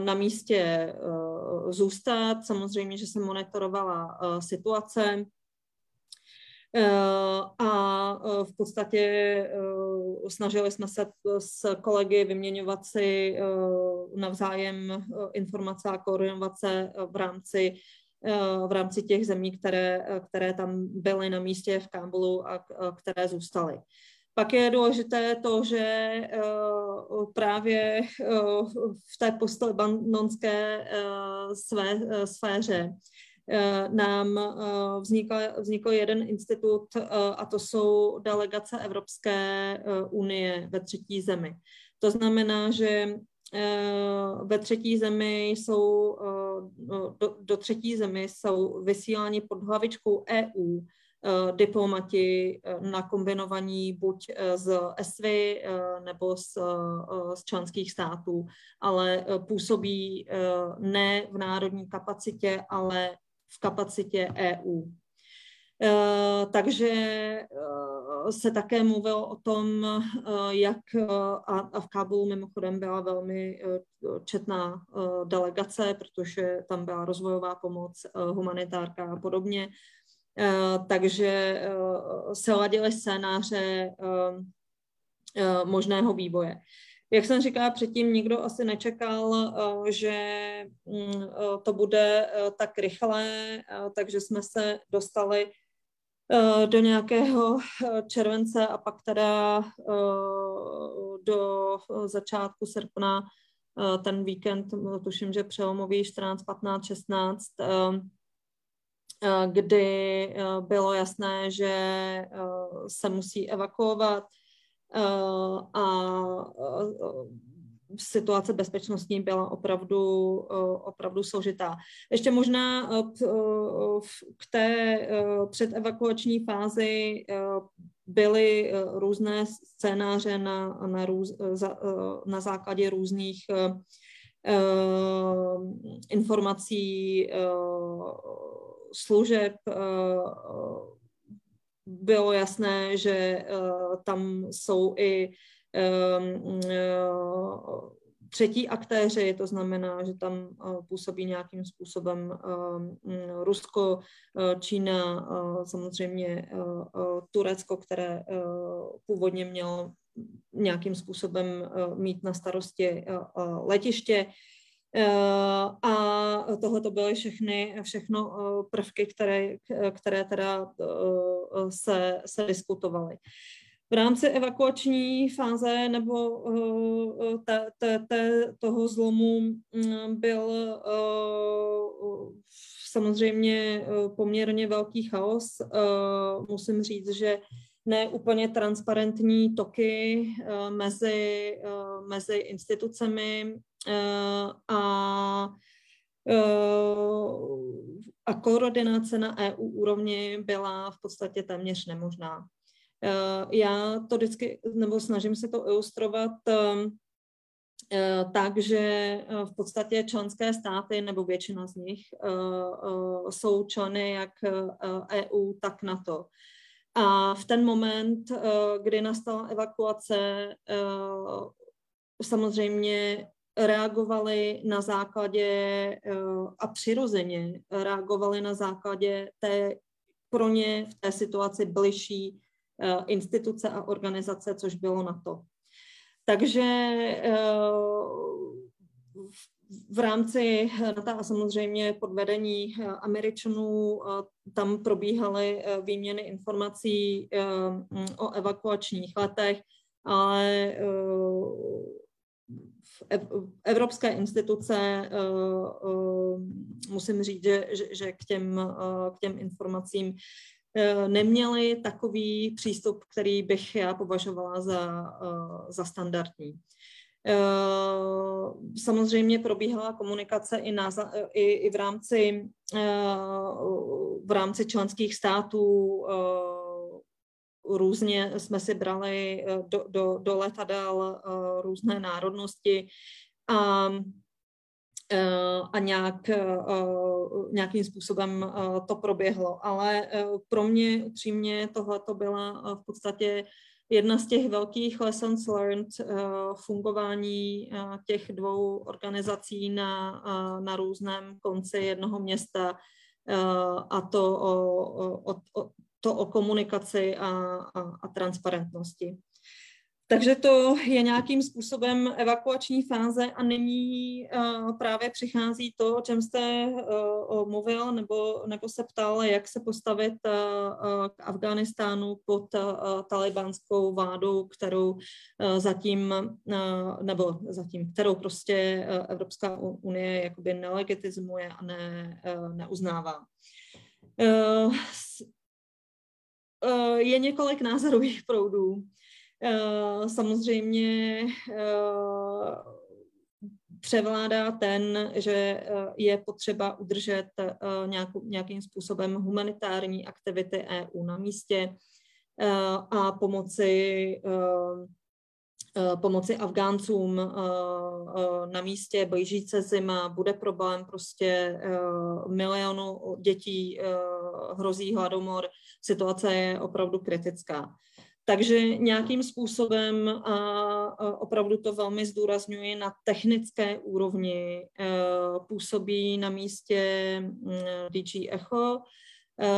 na místě eh, zůstat. Samozřejmě, že se monitorovala eh, situace a v podstatě snažili jsme se s kolegy vyměňovat si navzájem informace a koordinovat se v rámci v rámci těch zemí, které, které tam byly na místě v Kábulu a které zůstaly. Pak je důležité to, že uh, právě uh, v té postlibanonské uh, své, sféře nám vznikl, vznikl jeden institut a to jsou delegace Evropské unie ve třetí zemi. To znamená, že ve třetí zemi jsou, do, do třetí zemi jsou vysíláni pod hlavičkou EU Eh, diplomati eh, nakombinovaní buď eh, z ESVY nebo z, z členských států, ale působí ne v národní kapacitě, ale v kapacitě EU. Takže se také mluvilo o tom, jak a v Kábulu mimochodem byla velmi četná delegace, protože tam byla rozvojová pomoc, humanitárka a podobně. Eh, takže eh, se ladily scénáře eh, možného vývoje. Jak jsem říkala předtím, nikdo asi nečekal, že mm, to bude tak rychlé, takže jsme se dostali do nějakého července a pak teda do začátku srpna ten víkend, tuším, že přelomový 14, 15, 16, Eh, kdy eh, bylo jasné, že eh, se musí evakuovat a situace bezpečnostní byla opravdu, opravdu složitá. Ještě možná k té předevakuační fázi byly různé scénáře na, na, růz, na základě různých informací služeb, eh, bylo jasné, že tam jsou i třetí aktéři, to znamená, že tam působí nějakým způsobem Rusko, Čína, samozřejmě Turecko, které původně mělo nějakým způsobem mít na starosti letiště. A tohle to byly všechny, všechno prvky, které, které teda se, se diskutovaly. V rámci evakuační fáze nebo te, te, te, toho zlomu um, byl samozřejmě poměrně velký chaos. Musím říct, že ne úplně transparentní toky uh, mezi, uh, mezi institucemi uh, a a koordinace na EU úrovni byla v podstatě téměř nemožná. Eh, já to vždycky, nebo snažím se to ilustrovat eh, tak, že eh, v podstatě členské státy, nebo většina z nich, jsou členy jak EU, e tak NATO. A v ten moment, kdy nastala evakuace, samozřejmě reagovali na základě a přirozeně reagovali na základě té pro ně v té situaci bližší Eh, instituce a organizace, což bylo na to. Takže eh, v rámci NATO a samozřejmě pod vedení eh, Američanů tam probíhaly výměny informací o evakuačních letech, ale evropské instituce musím říct, že, k, těm, k těm informacím Eh, neměli takový přístup, který bych já považovala za, eh, za standardní. Eh, samozřejmě probíhala komunikace i, na, i, i v, rámci, v rámci členských států. Různě jsme si brali do, do, do letadel různé národnosti a Eh, a nějak, eh, nějakým způsobem eh, to proběhlo. Ale pro mě upřímně tohle to byla v podstatě jedna z těch velkých lessons learned fungování těch dvou organizací na, na různém konci jednoho města a to o, o, o, to o komunikaci a, a, a transparentnosti. Takže to je nějakým způsobem evakuační fáze a nyní uh, právě přichází to, o čem jste uh, mluvil nebo, nebo se ptal, jak se postavit uh, k Afghánistánu pod talibánskou vládu, kterou zatím, nebo zatím, kterou prostě Evropská unie jakoby nelegitimuje a ne, neuznává. Je několik názorových proudů. Eh, samozřejmě eh, převládá ten, že eh, je potřeba udržet nějakým způsobem humanitární aktivity EU na místě a pomoci pomoci Afgáncům na místě, blíží se zima, bude problém, prostě milionu dětí hrozí hladomor, situace je opravdu kritická. Takže nějakým způsobem a opravdu to velmi zdůrazňuji na technické úrovni e, působí na místě mm, DG Echo, e,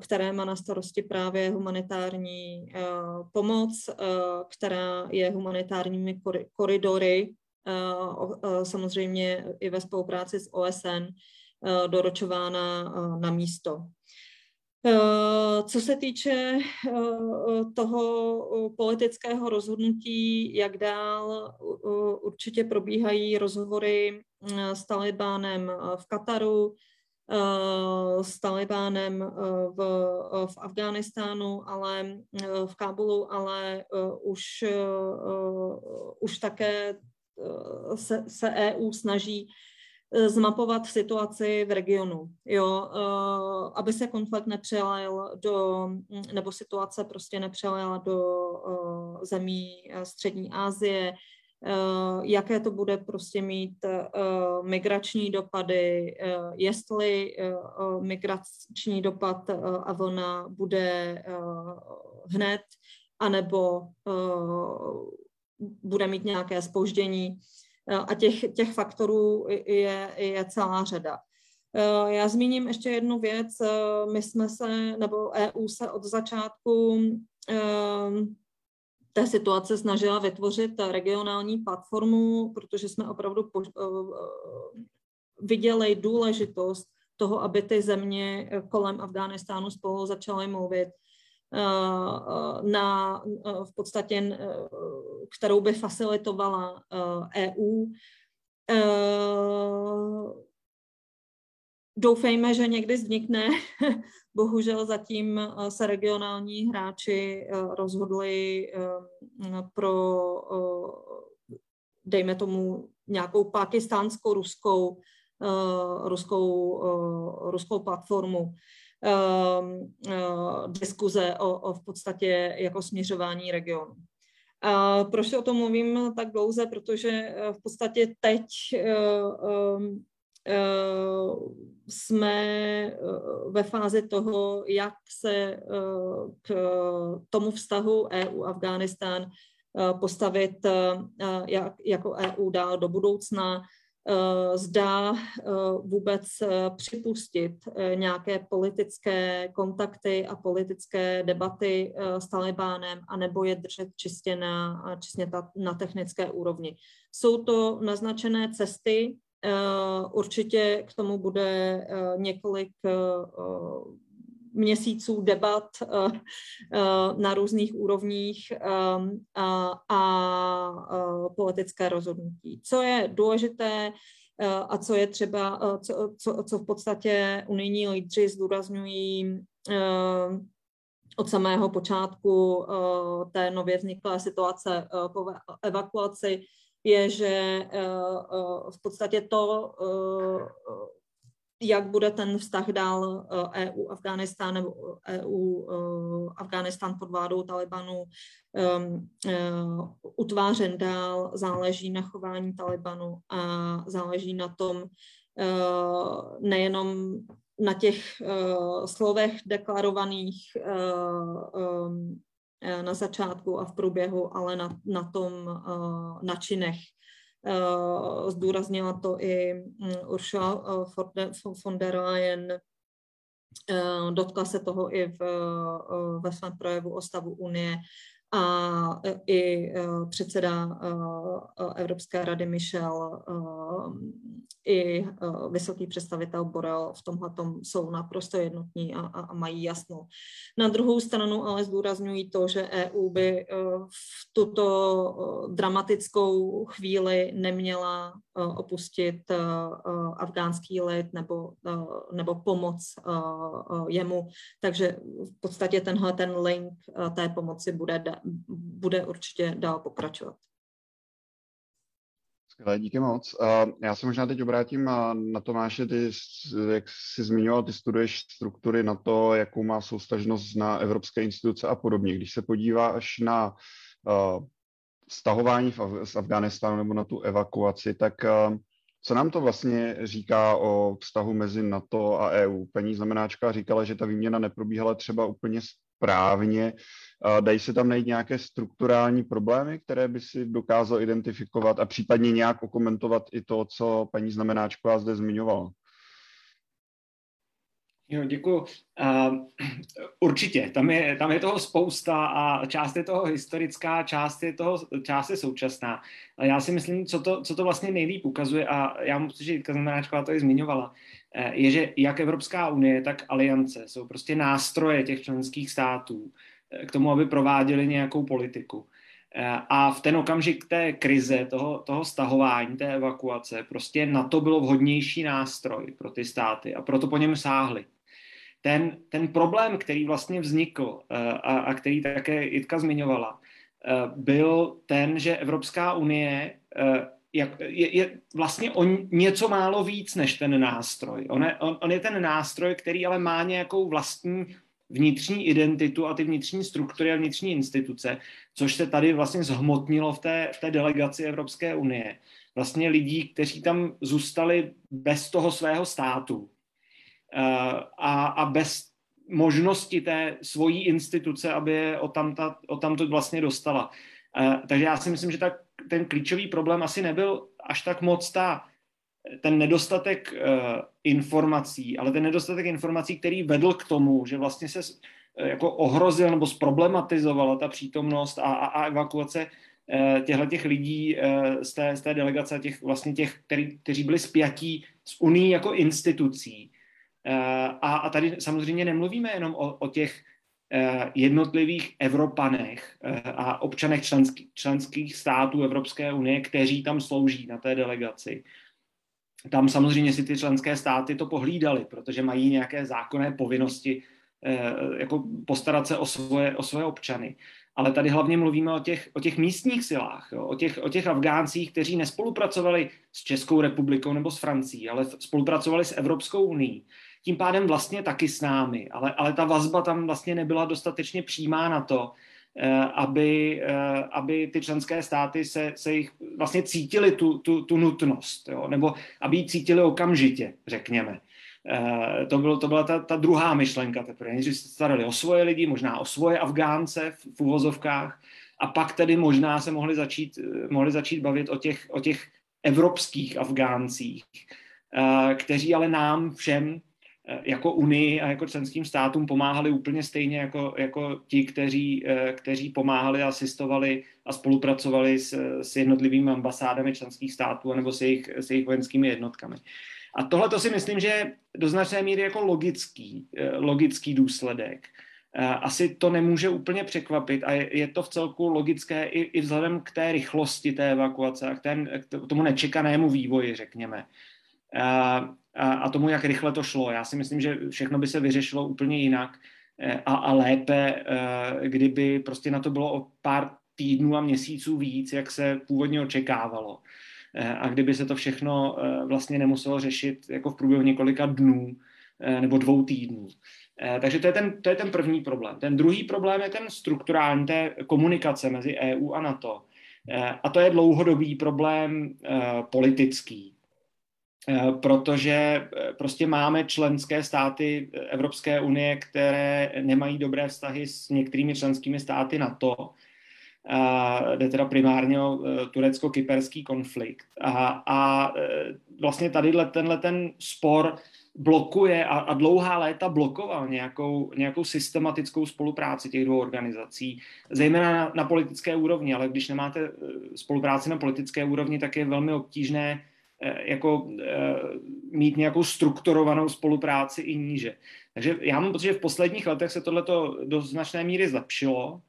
které má na starosti právě humanitární e, pomoc, která je humanitárními koridory, samozřejmě i ve spolupráci s OSN, doročována na místo. Eh, co se týče eh, toho politického rozhodnutí, jak dál, určitě probíhají rozhovory eh, s Talibánem v Kataru, s Talibánem v, v Afghánistánu, ale v Kábulu, ale už, už také se, se EU snaží Eh, zmapovat situaci v regionu, jo, eh, aby se konflikt nepřelil do, mm, nebo situace prostě nepřelila do eh, zemí střední Asie, jaké to bude prostě mít migrační dopady, jestli migrační dopad a vlna bude hned, anebo bude mít nějaké spoždění. A těch, těch faktorů je, je celá řada. Eh, já zmíním ještě jednu věc. Eh, my jsme se, nebo EU se od začátku eh, té situace snažila vytvořit regionální platformu, protože jsme opravdu po, viděli důležitost toho, aby ty země kolem Afghánistánu spolu začaly mluvit na v podstatě, kterou by facilitovala EU. Doufejme, že někdy vznikne. Bohužel zatím eh, se regionální hráči eh, rozhodli eh, pro, dejme tomu, nějakou pakistánskou, ruskou, ruskou, ruskou platformu diskuze o, o v podstatě jako směřování regionu. A proč o tom mluvím tak dlouze? Protože v podstatě teď Eh, jsme eh, ve fázi toho, jak se eh, k tomu vztahu EU-Afghánistán postavit jak, jako EU dál do budoucna, zdá vůbec připustit nějaké politické kontakty a politické debaty s Talibánem, anebo je držet čistě na, čistě na technické úrovni. Jsou to naznačené cesty, Eh, určitě k tomu bude eh, několik eh, měsíců debat na různých úrovních a politické rozhodnutí. Co je důležité a co je třeba, co, co, co v podstatě unijní lídři zdůrazňují od samého počátku té nově vzniklé situace po evakuaci, je, že eh, eh, v podstatě to, eh, jak bude ten vztah dál EU-Afghánistán nebo EU-Afghánistán pod vládou Talibanu utvářen dál, záleží na chování Talibanu a záleží na tom, nejenom na těch slovech deklarovaných Eh, na začátku a v průběhu, ale na, na tom, eh, na činech. Eh, zdůraznila to i mm, Ursula von der Leyen, dotkla se toho i v, ve svém projevu o stavu Unie a i předseda Evropské rady Michel i vysoký představitel Borel v tomhle jsou naprosto jednotní a, a, a mají jasno. Na druhou stranu ale zdůrazňují to, že EU by v tuto dramatickou chvíli neměla opustit afgánský lid nebo, nebo pomoc jemu. Takže v podstatě tenhle ten link té pomoci bude, bude určitě dál pokračovat. Skvělé, díky moc. Já se možná teď obrátím na Tomáše, ty, jak jsi zmiňoval, ty studuješ struktury na to, jakou má soustažnost na evropské instituce a podobně. Když se podíváš na stahování z Afganistánu nebo na tu evakuaci, tak co nám to vlastně říká o vztahu mezi NATO a EU? Paní znamenáčka říkala, že ta výměna neprobíhala třeba úplně správně. Dají se tam najít nějaké strukturální problémy, které by si dokázal identifikovat a případně nějak okomentovat i to, co paní znamenáčková zde zmiňovala? Jo, děkuji. Uh, určitě, tam je, tam je toho spousta a část je toho historická, část je, toho, část je současná. Ale já si myslím, co to, co to vlastně nejlíp ukazuje, a já musím že znamenáčková to i zmiňovala, eh, je, že jak Evropská unie, tak aliance jsou prostě nástroje těch členských států eh, k tomu, aby prováděli nějakou politiku. Eh, a v ten okamžik té krize, toho, toho stahování, té evakuace, prostě na to bylo vhodnější nástroj pro ty státy a proto po něm sáhli ten, ten problém, který vlastně vznikl eh, a, a který také Jitka zmiňovala, eh, byl ten, že Evropská unie eh, je, je vlastně o něco málo víc než ten nástroj. On je, on, on je ten nástroj, který ale má nějakou vlastní vnitřní identitu a ty vnitřní struktury a vnitřní instituce, což se tady vlastně zhmotnilo v té, v té delegaci Evropské unie. Vlastně lidí, kteří tam zůstali bez toho svého státu eh, a, a bez možnosti té svojí instituce, aby je o tamto vlastně dostala. Eh, takže já si myslím, že tak, ten klíčový problém asi nebyl až tak moc ta, ten nedostatek uh, informací, ale ten nedostatek informací, který vedl k tomu, že vlastně se uh, jako ohrozil nebo zproblematizovala ta přítomnost a, a, a evakuace těchto těch lidí z, té, z té delegace, těch vlastně těch, který, kteří byli spjatí s Unii jako institucí. A, a tady samozřejmě nemluvíme jenom o, o těch jednotlivých Evropanech a občanech členský, členských států Evropské unie, kteří tam slouží na té delegaci, tam samozřejmě si ty členské státy to pohlídali, protože mají nějaké zákonné povinnosti eh, jako postarat se o svoje, o svoje občany. Ale tady hlavně mluvíme o těch, o těch místních silách, jo, o, těch, o těch Afgáncích, kteří nespolupracovali s Českou republikou nebo s Francií, ale spolupracovali s Evropskou unii. Tím pádem vlastně taky s námi, ale, ale ta vazba tam vlastně nebyla dostatečně přímá na to, Eh, aby, eh, aby ty členské státy se, se jich vlastně cítili tu, tu, tu nutnost, jo? nebo aby ji cítili okamžitě, řekněme. Eh, to, bylo, to byla ta, ta druhá myšlenka teprve. Nejdřív se starali o svoje lidi, možná o svoje Afgánce v, v uvozovkách, a pak tedy možná se mohli začít, mohli začít bavit o těch, o těch evropských Afgáncích, kteří ale nám všem jako Unii a jako členským státům pomáhali úplně stejně jako, jako ti, kteří, eh, kteří pomáhali, asistovali a spolupracovali s, s jednotlivými ambasádami členských států nebo s jejich, s jejich vojenskými jednotkami. A tohle to si myslím, že je do značné míry jako logický, eh, logický důsledek. Asi to nemůže úplně překvapit a je, je to v celku logické i, i vzhledem k té rychlosti té evakuace a k, ten, k tomu nečekanému vývoji, řekněme a, a tomu, jak rychle to šlo. Já si myslím, že všechno by se vyřešilo úplně jinak eh, a, a lépe, eh, kdyby prostě na to bylo o pár týdnů a měsíců víc, jak se původně očekávalo. Eh, a kdyby se to všechno vlastně nemuselo řešit jako v průběhu několika dnů nebo dvou týdnů. Takže to je, ten, to je ten první problém. Ten druhý problém je ten strukturální, té komunikace mezi EU a NATO. A to je dlouhodobý problém politický. Eh, protože eh, prostě máme členské státy Evropské unie, které nemají dobré vztahy s některými členskými státy NATO. A jde teda primárně o eh, turecko-kyperský konflikt. A, a vlastně tady tenhle ten spor blokuje a, a dlouhá léta blokoval nějakou, nějakou systematickou spolupráci těch dvou organizací, zejména na, na politické úrovni, ale když nemáte spolupráci na politické úrovni, tak je velmi obtížné Eh, jako eh, mít nějakou strukturovanou spolupráci i níže. Takže já mám pocit, že v posledních letech se tohleto do značné míry zlepšilo.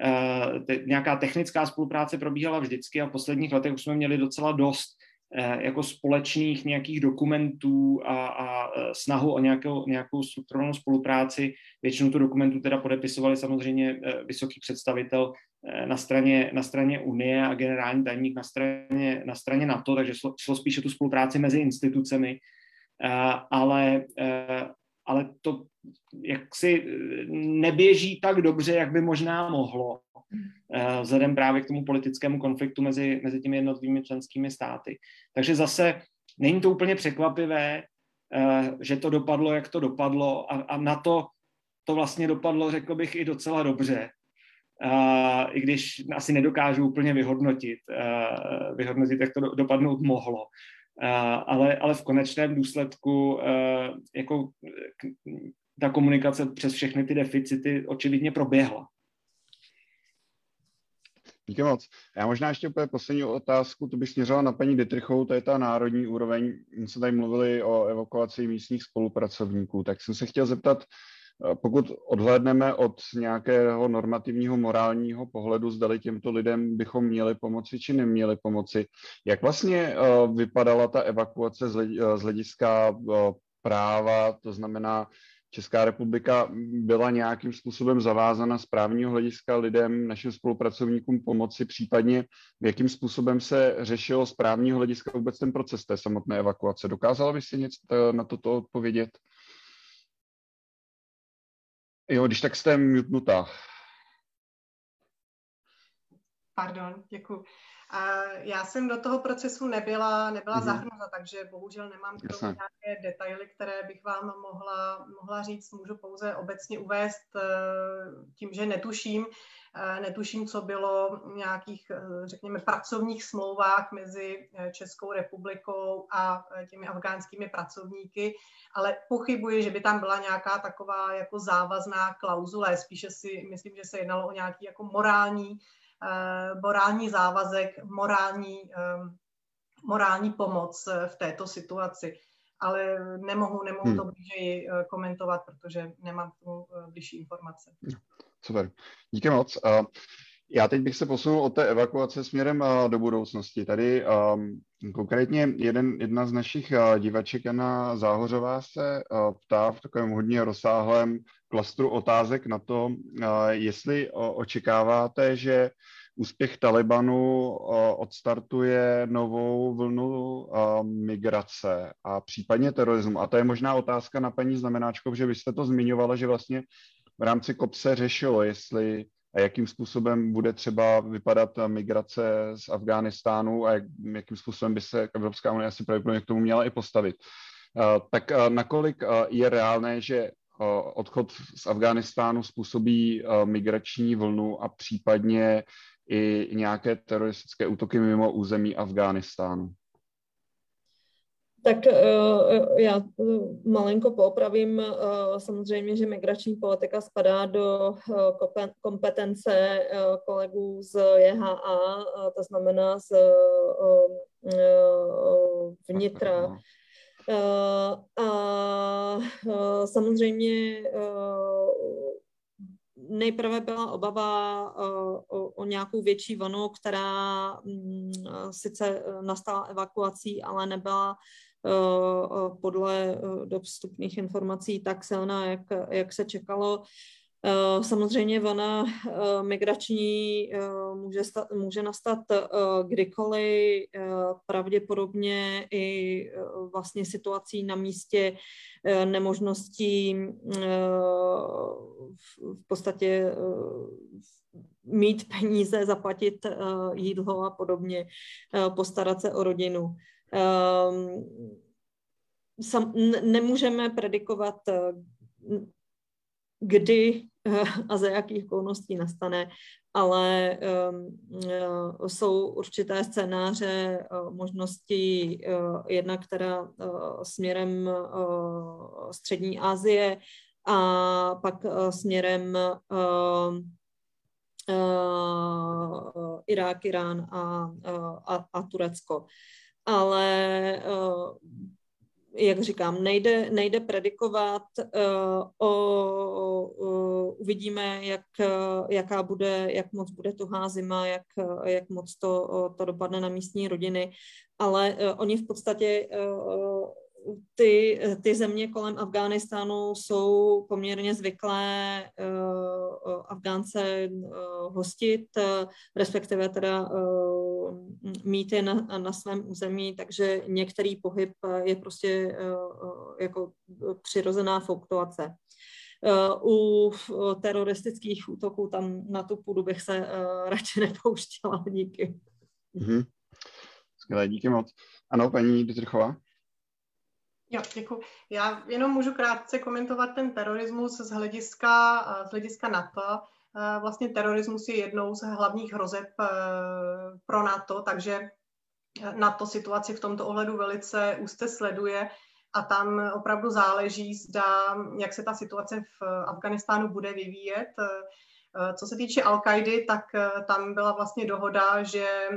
Eh, nějaká technická spolupráce probíhala vždycky a v posledních letech už jsme měli docela dost Eh, jako společných nějakých dokumentů a, a eh, snahu o nějakou, nějakou strukturovanou spolupráci. Většinu tu dokumentů teda podepisovali samozřejmě eh, vysoký představitel na straně, na straně Unie a generální tajemník na straně, na straně NATO, takže šlo, šlo spíše tu spolupráci mezi institucemi, ale, ale to jaksi neběží tak dobře, jak by možná mohlo. Eh, vzhledem právě k tomu politickému konfliktu mezi, mezi těmi jednotlivými členskými státy. Takže zase není to úplně překvapivé, eh, že to dopadlo, jak to dopadlo a, a na to to vlastně dopadlo, řekl bych, i docela dobře. Uh, I když asi nedokážu úplně vyhodnotit, uh, vyhodnotit, jak to do, dopadnout mohlo. Uh, ale, ale v konečném důsledku jako ta komunikace přes všechny ty deficity očividně proběhla. Díky moc. Já možná ještě úplně poslední otázku, to bych směřoval na paní Detrichovou, to je ta národní úroveň. My jsme tady mluvili o evakuaci místních spolupracovníků, tak jsem se chtěl zeptat, eh, pokud odhlédneme od nějakého normativního morálního pohledu, zdali těmto lidem bychom měli pomoci či neměli pomoci, jak vlastně eh, vypadala ta evakuace z eh, hlediska práva, to znamená Česká republika byla nějakým způsobem zavázána z právního hlediska lidem, našim spolupracovníkům pomoci, případně jakým způsobem se řešilo z právního hlediska vůbec ten proces té samotné evakuace. Dokázala by si něco na toto odpovědět? Jo, když tak jste mutnutá. Pardon, děkuji. Já jsem do toho procesu nebyla, nebyla mm-hmm. zahrnuta, takže bohužel nemám k tomu nějaké detaily, které bych vám mohla, mohla říct. Můžu pouze obecně uvést eh, tím, že netuším, eh, netuším, co bylo v nějakých, eh, řekněme, pracovních smlouvách mezi Českou republikou a těmi afgánskými pracovníky, ale pochybuji, že by tam byla nějaká taková jako závazná klauzule. Spíše si myslím, že se jednalo o nějaký jako morální morální závazek, morální, eh, morální pomoc eh, v této situaci. Ale nemohu, nemohu hmm. to blíže komentovat, protože nemám k tomu blížší informace. Super, díky moc. Já teď bych se posunul od té evakuace směrem do budoucnosti. Tady um, konkrétně jeden, jedna z našich divaček, Jana Záhořová, se uh, ptá v takovém hodně rozsáhlém klastru otázek na to, uh, jestli očekáváte, že úspěch Talibanu uh, odstartuje novou vlnu uh, migrace a případně terorismu. A to je možná otázka na paní znamenáčko, že vy jste to zmiňovala, že vlastně v rámci COP se řešilo, jestli a jakým způsobem bude třeba vypadat migrace z Afghánistánu a jak, jakým způsobem by se Evropská unie asi pravděpodobně k tomu měla i postavit. Tak nakolik je reálné, že odchod z Afghánistánu způsobí migrační vlnu a případně i nějaké teroristické útoky mimo území Afghánistánu? Tak eh, já malinko poopravím. Eh, samozřejmě, že migrační politika spadá do eh, kompetence kolegů z JHA, to znamená z vnitra. A samozřejmě nejprve byla obava o, o nějakou větší vlnu, která mm, sice nastala evakuací, ale nebyla podle dostupných informací tak silná, jak, jak se čekalo. Eh, samozřejmě vlna eh, migrační eh, může, sta, může nastat kdykoliv, pravděpodobně i vlastně situací na místě nemožností v podstatě mít peníze, zaplatit jídlo a podobně, postarat se o rodinu. Sam, nemůžeme predikovat, kdy a za jakých okolností nastane, ale um, jsou určité scénáře uh, možností, uh, jedna, která uh, směrem uh, Střední Asie a pak uh, směrem uh, uh, Irák, Irán a, uh, a, a Turecko. Ale uh, jak říkám, nejde, nejde predikovat, uh, o, uh, uvidíme, jak, uh, jaká bude, jak moc bude tuhá zima, jak, uh, jak moc to, to dopadne na místní rodiny, ale oni v podstatě ty, ty země kolem Afghánistánu jsou poměrně zvyklé uh, Afgánce uh, hostit, uh, respektive teda uh, mít je na, na svém území, takže některý pohyb je prostě uh, jako přirozená fluktuace. U teroristických útoků tam na tu půdu bych se uh, radši nepouštěla. Díky. Mm-hmm. Skvělé, díky moc. Ano, paní Dietrichová? Jo, děkuji. Já jenom můžu krátce komentovat ten terorismus z hlediska, z hlediska NATO. Vlastně terorismus je jednou z hlavních hrozeb eh, pro NATO, takže NATO situaci v tomto ohledu velice úzce sleduje a tam opravdu záleží, zda, jak se ta situace v Afganistánu bude vyvíjet. Eh, co se týče al tak eh, tam byla vlastně dohoda, že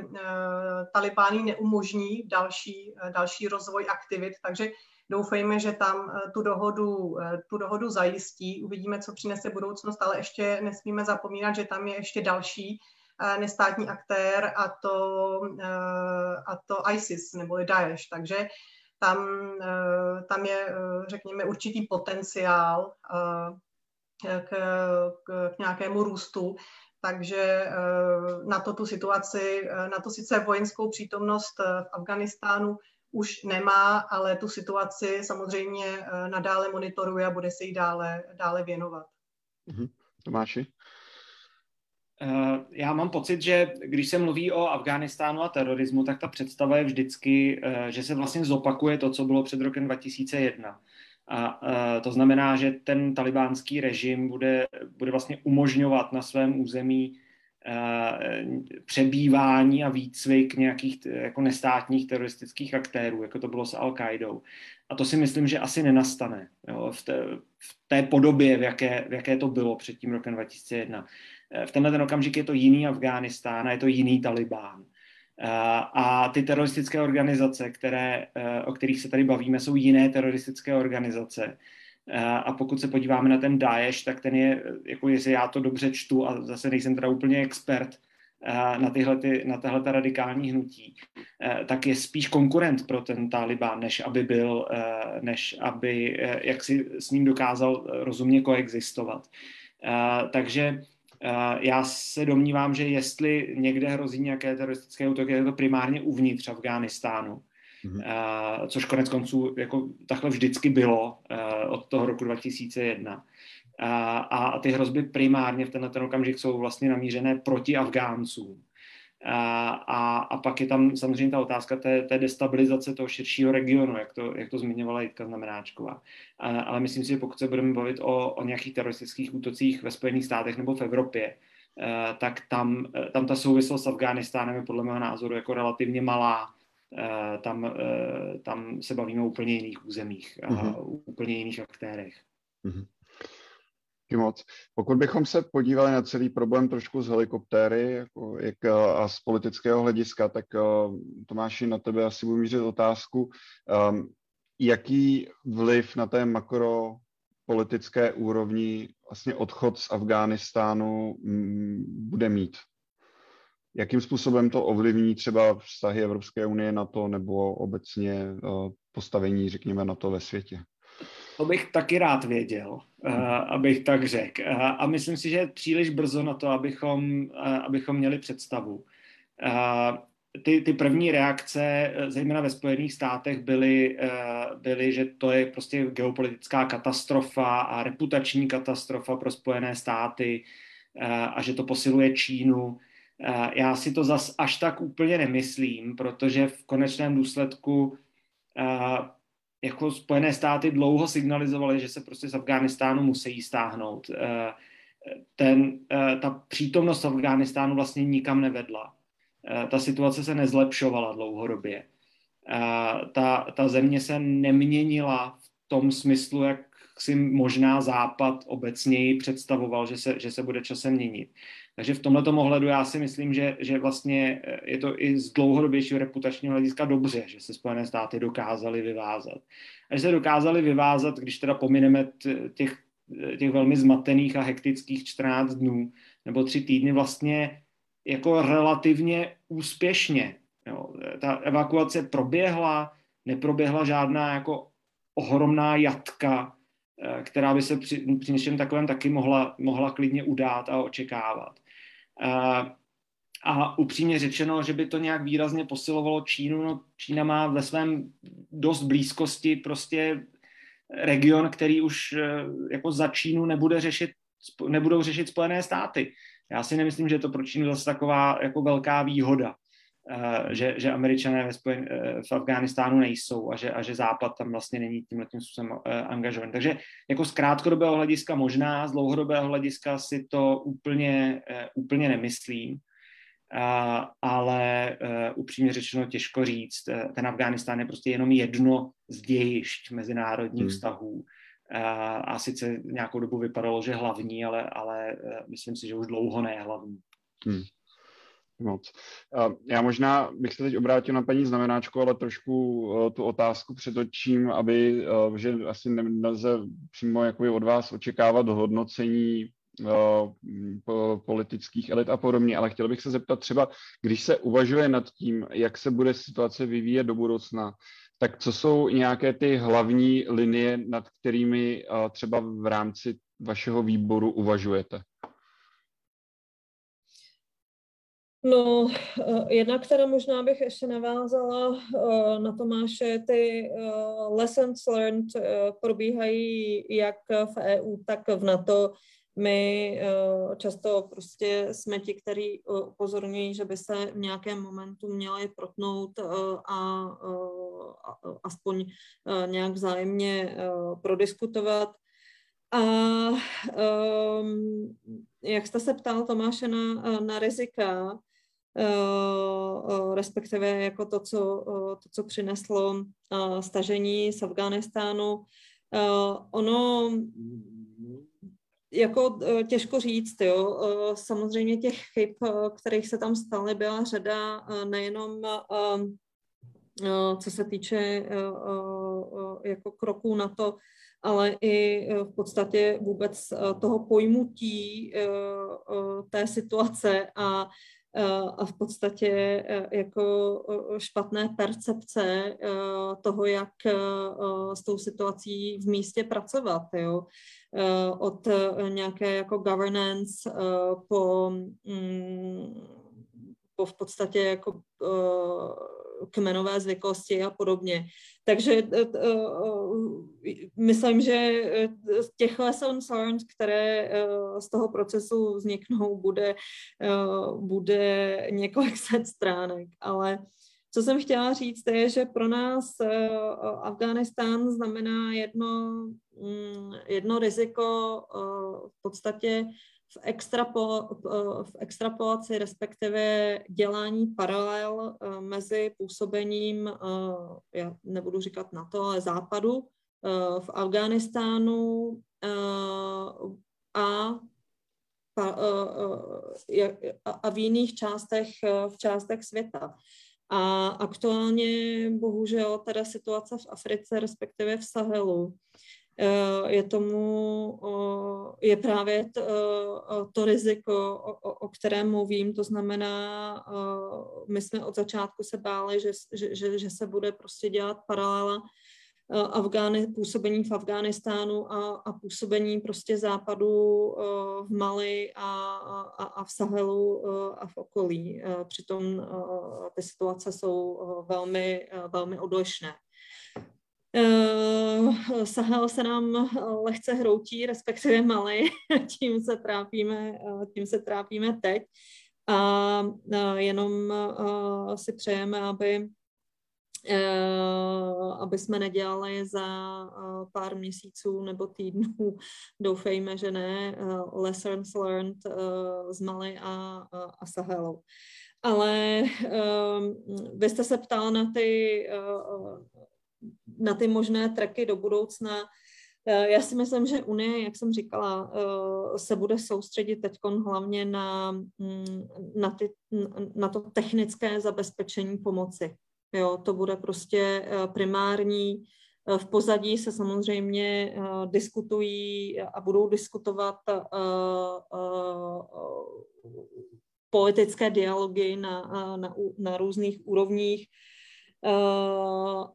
talibáni neumožní další, další rozvoj aktivit, takže Doufejme, že tam eh, tu dohodu, eh, tu dohodu zajistí. Uvidíme, co přinese budoucnost, ale ještě nesmíme zapomínat, že tam je ještě další eh, nestátní aktér a to, a to ISIS neboli Daesh. Takže tam, tam je, řekněme, určitý potenciál k, k, k nějakému růstu. Takže na to tu situaci, na to sice vojenskou přítomnost v Afganistánu už nemá, ale tu situaci samozřejmě eh, nadále monitoruje a bude se jí dále, dále věnovat. Mhm. Tomáši? Eh, já mám pocit, že když se mluví o Afghánistánu a terorismu, tak ta představa je vždycky, eh, že se vlastně zopakuje to, co bylo před rokem 2001. A eh, to znamená, že ten talibánský režim bude, bude vlastně umožňovat na svém území přebývání a výcvik nějakých jako nestátních teroristických aktérů, jako to bylo s Al-Qaidou. A to si myslím, že asi nenastane jo, v, té, v té podobě, v jaké, v jaké to bylo před tím rokem 2001. Eh, v tenhle ten okamžik je to jiný Afghánistán a je to jiný Talibán. Eh, a ty teroristické organizace, které, eh, o kterých se tady bavíme, jsou jiné teroristické organizace. A pokud se podíváme na ten Daesh, tak ten je, jako jestli já to dobře čtu, a zase nejsem teda úplně expert na, tyhle, ty, na tahle ta radikální hnutí, tak je spíš konkurent pro ten Taliban, než aby byl, než aby jak si s ním dokázal rozumně koexistovat. Takže já se domnívám, že jestli někde hrozí nějaké teroristické útoky, je to primárně uvnitř Afghánistánu. Mm-hmm. což konec konců jako takhle vždycky bylo od toho roku 2001. A, a ty hrozby primárně v tenhle ten okamžik jsou vlastně namířené proti Afgáncům. A, a, a pak je tam samozřejmě ta otázka té, té destabilizace toho širšího regionu, jak to, jak to zmiňovala Jitka Znamenáčková. A, ale myslím si, že pokud se budeme bavit o, o nějakých teroristických útocích ve Spojených státech nebo v Evropě, eh, tak tam, eh, tam ta souvislost s Afghánistánem je podle mého názoru jako relativně malá. Eh, tam, eh, tam se bavíme o úplně jiných územích a mm-hmm. úplně jiných aktérech. Mm-hmm. Moc. Pokud bychom se podívali na celý problém trošku z helikoptéry jako, jak, a z politického hlediska, tak Tomáši, na tebe asi budu mířit otázku, um, jaký vliv na té makropolitické úrovni vlastně odchod z Afghánistánu m, bude mít? Jakým způsobem to ovlivní třeba vztahy Evropské unie na to nebo obecně uh, postavení, řekněme, na to ve světě? To bych taky rád věděl, uh, abych tak řekl. Uh, a myslím si, že je příliš brzo na to, abychom, abychom měli představu. Ty, ty první reakce, zejména ve Spojených státech, byly, byly, že to je prostě geopolitická katastrofa a reputační katastrofa pro Spojené státy a že to posiluje Čínu. Já si to zas až tak úplně nemyslím, protože v konečném důsledku jako Spojené státy dlouho signalizovaly, že se prostě z Afghánistánu musí stáhnout. Eh, ten, eh, ta přítomnost Afghánistánu vlastně nikam nevedla. Eh, ta situace se nezlepšovala dlouhodobě. Ta, ta země se neměnila v tom smyslu, jak si možná Západ obecněji představoval, že se, že se bude časem měnit. Takže v tomto ohledu já si myslím, že, že vlastně eh, je to i z dlouhodobějšího reputačního hlediska dobře, že se Spojené státy dokázaly vyvázat. A že se dokázaly vyvázat, když teda pomineme těch, těch velmi zmatených a hektických 14 dnů nebo tři týdny vlastně jako relativně úspěšně. Jo. Ta evakuace proběhla, neproběhla žádná jako ohromná jatka, eh, která by se při, při něčem takovém taky mohla, mohla klidně udát a očekávat. A upřímně řečeno, že by to nějak výrazně posilovalo Čínu, no Čína má ve svém dost blízkosti prostě region, který už e, jako za Čínu nebude řešit, nebudou řešit Spojené státy. Já si nemyslím, že je to pro Čínu zase taková jako velká výhoda, že, že američané ve Spojen, e, v Afghánistánu nejsou a že, a že Západ tam vlastně není tímhle tím způsobem angažovaný. Takže jako z krátkodobého hlediska možná, z dlouhodobého hlediska si to úplně, úplně nemyslím ale upřímně řečeno těžko říct. Ten Afghánistán je prostě jenom jedno z dějišť mezinárodních hmm. vztahů. A sice nějakou dobu vypadalo, že hlavní, ale, ale myslím si, že už dlouho ne hlavní. Hmm. Moc. Já možná bych se teď obrátil na paní znamenáčku, ale trošku tu otázku přetočím, aby, že asi nelze přímo jakoby od vás očekávat hodnocení politických elit a podobně, ale chtěl bych se zeptat třeba, když se uvažuje nad tím, jak se bude situace vyvíjet do budoucna, tak co jsou nějaké ty hlavní linie, nad kterými třeba v rámci vašeho výboru uvažujete? No, jedna, která možná bych ještě navázala na Tomáše, ty lessons learned probíhají jak v EU, tak v NATO my často prostě jsme ti, kteří upozorňují, že by se v nějakém momentu měli protnout a aspoň nějak vzájemně prodiskutovat. A um, jak jste se ptal Tomáše na, na rizika, respektive jako to, co, uh, to, co přineslo stažení z Afghánistánu, uh, ono jako těžko říct, jo. Samozřejmě těch chyb, kterých se tam staly, byla řada nejenom co se týče jako kroků na to, ale i v podstatě vůbec toho pojmutí té situace a a v podstatě jako špatné percepce toho, jak s tou situací v místě pracovat. Jo. Od nějaké jako governance po, mm, po v podstatě jako kmenové zvyklosti a podobně. Takže myslím, že těch lessons learned, které z toho procesu vzniknou, bude, bude několik set stránek, ale co jsem chtěla říct, je, že pro nás Afghánistán znamená jedno, mm, jedno riziko v podstatě v, extrapo, v extrapolaci, respektive dělání paralel eh, mezi působením, eh, já nebudu říkat na to, ale západu eh, v Afghánistánu a a v jiných částech, v částech světa. A aktuálně bohužel teda situace v Africe, respektive v Sahelu, Eh, je tomu, je právě to, to riziko, o, o kterém mluvím, to znamená, my jsme od začátku se báli, že, že, že se bude prostě dělat paralela Afgány, působení v Afghánistánu a, a působení prostě západu v Mali a, a, a v Sahelu a v okolí. Přitom ty situace jsou velmi, velmi odlišné. Uh, Sahel se nám lehce hroutí, respektive malý, tím se trápíme, uh, tím se trápíme teď. A uh, jenom si přejeme, aby aby jsme nedělali za pár měsíců nebo týdnů, doufejme, že ne, lessons learned z Mali a, a Sahelu. Ale vy jste se ptal na ty na ty možné tracky do budoucna. Eh, já si myslím, že Unie, jak jsem říkala, eh, se bude soustředit teď hlavně na, mm, na, ty, na to technické zabezpečení pomoci. Jo, to bude prostě eh, primární. V pozadí se samozřejmě diskutují a budou diskutovat politické dialogy na, na, na různých úrovních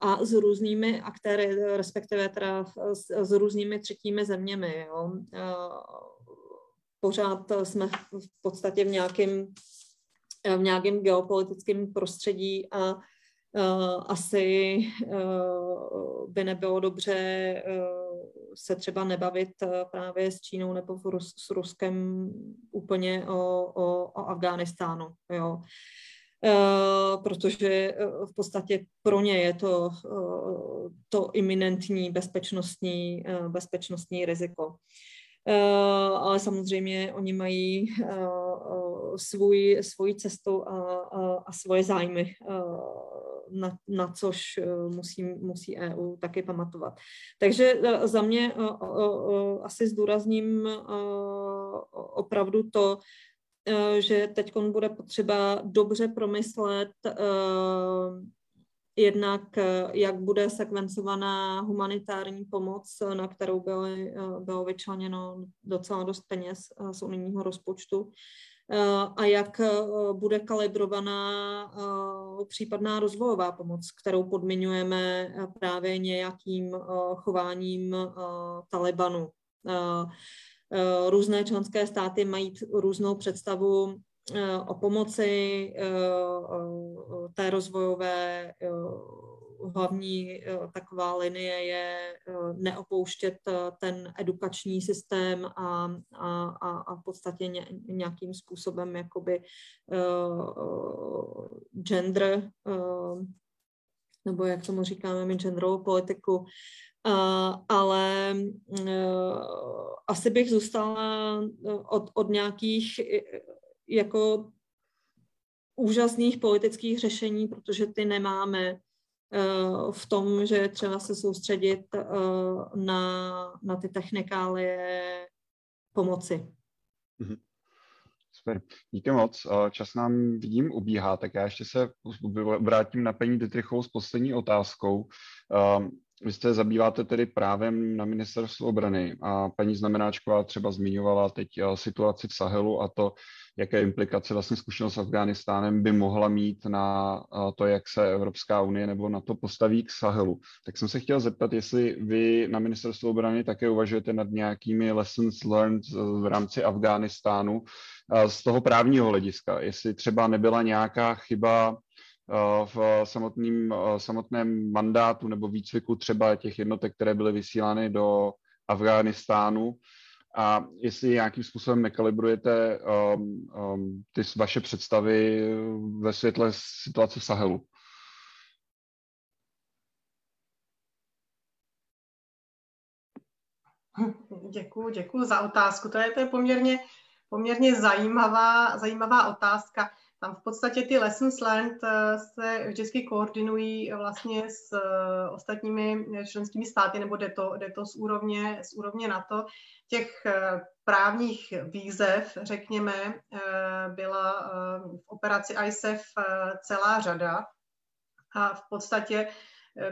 a s různými aktéry, respektive teda s, s různými třetími zeměmi. Jo. Eh, pořád jsme v podstatě v nějakém v nějakém geopolitickém prostředí a uh, asi uh, by nebylo dobře uh, se třeba nebavit právě s Čínou nebo Rus, s Ruskem úplně o, o, o Afghánistánu. Jo. Eh, protože eh, v podstatě pro ně je to, eh, to iminentní bezpečnostní, bezpečnostní riziko. Ale samozřejmě oni mají svůj, svoji cestu a, a, a svoje zájmy, na, na což musí, musí EU taky pamatovat. Takže za mě asi zdůrazním opravdu to, že teď bude potřeba dobře promyslet eh, jednak, eh, jak bude sekvencovaná humanitární pomoc, na kterou byly, bylo vyčleněno docela dost peněz z unijního rozpočtu, a jak bude kalibrovaná případná rozvojová pomoc, kterou podmiňujeme právě nějakým chováním Talibanu. Eh, různé členské státy mají různou představu eh, o pomoci eh, té rozvojové hlavní taková linie je neopouštět ten edukační systém a, a, a v podstatě nějakým způsobem jakoby gender, nebo jak tomu říkáme my, genderovou politiku, Uh, ale uh, asi bych zůstala od, od nějakých jako úžasných politických řešení, protože ty nemáme uh, v tom, že třeba se soustředit na, na ty technikálie pomoci. Mm-hmm. Super, díky moc. Čas nám, vidím, ubíhá, tak já ještě se vrátím na paní Dytrichovou s poslední otázkou. Vy jste zabýváte tedy právem na ministerstvu obrany a paní Znamenáčková třeba zmiňovala teď situaci v Sahelu a to, jaké implikace vlastně zkušenost s Afghánistánem by mohla mít na to, jak se Evropská unie nebo na to postaví k Sahelu. Tak jsem se chtěl zeptat, jestli vy na ministerstvu obrany také uvažujete nad nějakými lessons learned v rámci Afghánistánu z toho právního hlediska, jestli třeba nebyla nějaká chyba v samotným, samotném mandátu nebo výcviku třeba těch jednotek, které byly vysílány do Afghánistánu, a jestli nějakým způsobem nekalibrujete um, um, ty vaše představy ve světle situace Sahelu. Děkuji, děkuji za otázku. To je, to je poměrně, poměrně zajímavá, zajímavá otázka. Tam v podstatě ty lessons learned eh, se vždycky koordinují vlastně s eh, ostatními členskými státy, nebo jde to, jde to z, úrovně, z úrovně NATO. Těch eh, právních výzev, řekněme, byla v operaci ISAF celá řada. A v podstatě,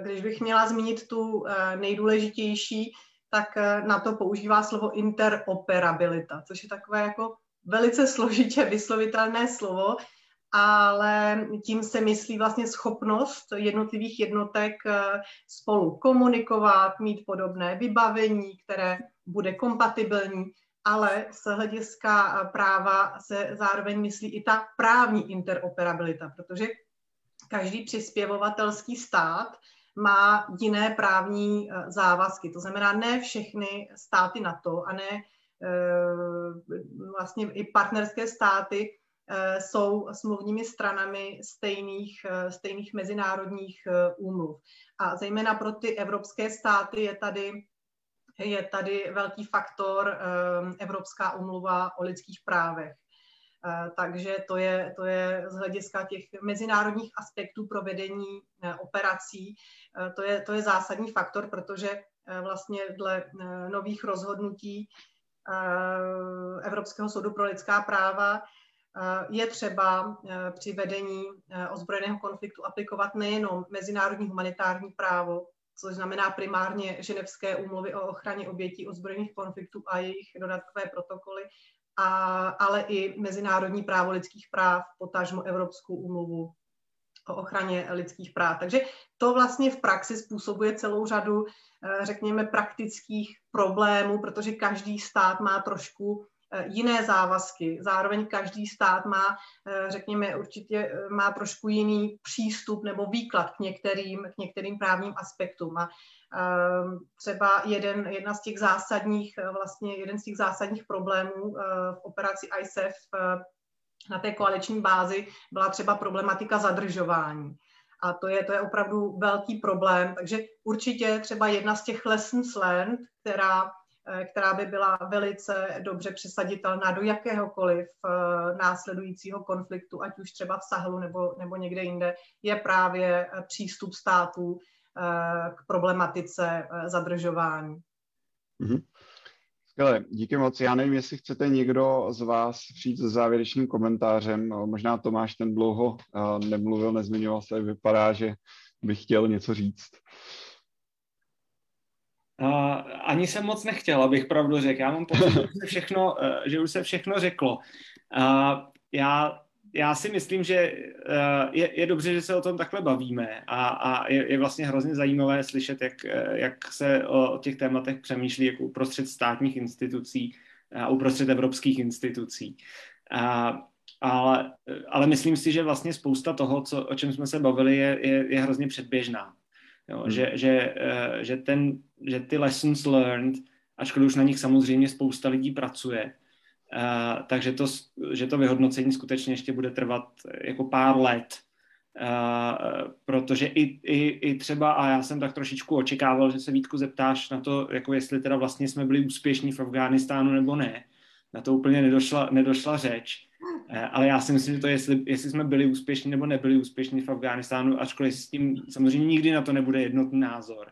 když bych měla zmínit tu nejdůležitější, tak na to používá slovo interoperabilita, což je takové jako velice složitě vyslovitelné slovo, ale tím se myslí vlastně schopnost jednotlivých jednotek eh, spolu komunikovat, mít podobné vybavení, které bude kompatibilní, ale z hlediska eh, práva se zároveň myslí i ta právní interoperabilita, protože každý přispěvovatelský stát má jiné právní eh, závazky. To znamená, ne všechny státy NATO a ne vlastně i partnerské státy jsou smluvními stranami stejných, eh, stejných mezinárodních eh, úmluv. A zejména pro ty evropské státy je tady, je tady velký faktor Evropská umluva o lidských právech. Takže to je, to je z hlediska těch mezinárodních aspektů provedení operací, to je, to je zásadní faktor, protože vlastně dle nových rozhodnutí Evropského soudu pro lidská práva Eh, je třeba eh, při vedení eh, ozbrojeného konfliktu aplikovat nejenom mezinárodní humanitární právo, což znamená primárně ženevské úmluvy o ochraně obětí ozbrojených konfliktů a jejich dodatkové protokoly, a, ale i mezinárodní právo lidských práv, potažmo Evropskou úmluvu o ochraně lidských práv. Takže to vlastně v praxi způsobuje celou řadu, řekněme, praktických problémů, protože každý stát má trošku Eh, jiné závazky. Zároveň každý stát má, eh, řekněme, určitě eh, má trošku jiný přístup nebo výklad k některým, k některým právním aspektům. A třeba jeden, jedna z těch zásadních, vlastně jeden z těch zásadních problémů v operaci ISAF na té koaliční bázi byla třeba problematika zadržování. A to je, to je opravdu velký problém. Takže určitě třeba jedna z těch lessons learned, která Eh, která by byla velice dobře přesaditelná do jakéhokoliv eh, následujícího konfliktu, ať už třeba v Sahelu nebo, nebo někde jinde, je právě eh, přístup států k problematice zadržování. Mm-hmm. Skvěle, díky moc. Já nevím, jestli chcete někdo z vás přijít s závěrečným komentářem. Možná Tomáš ten dlouho nemluvil, nezmiňoval se, vypadá, že bych chtěl něco říct. Uh, ani jsem moc nechtěl, abych pravdu řekl. Já mám pocit, že, se všechno, uh, že už se všechno řeklo. Uh, já, já si myslím, že uh, je, je dobře, že se o tom takhle bavíme a, a je, je vlastně hrozně zajímavé slyšet, jak, jak se o, o těch tématech přemýšlí jako uprostřed státních institucí a uprostřed evropských institucí. Uh, ale, ale myslím si, že vlastně spousta toho, co, o čem jsme se bavili, je, je, je hrozně předběžná. Jo, hmm. že, že, že, ten, že ty lessons learned, ačkoliv už na nich samozřejmě spousta lidí pracuje, Uh, takže to, že to vyhodnocení skutečně ještě bude trvat jako pár let, uh, protože i, i, i třeba, a já jsem tak trošičku očekával, že se Vítku zeptáš na to, jako jestli teda vlastně jsme byli úspěšní v Afghánistánu nebo ne. Na to úplně nedošla, nedošla řeč. Uh, ale já si myslím, že to je, jestli, jestli jsme byli úspěšní nebo nebyli úspěšní v Afghánistánu, ačkoliv s tím samozřejmě nikdy na to nebude jednotný názor,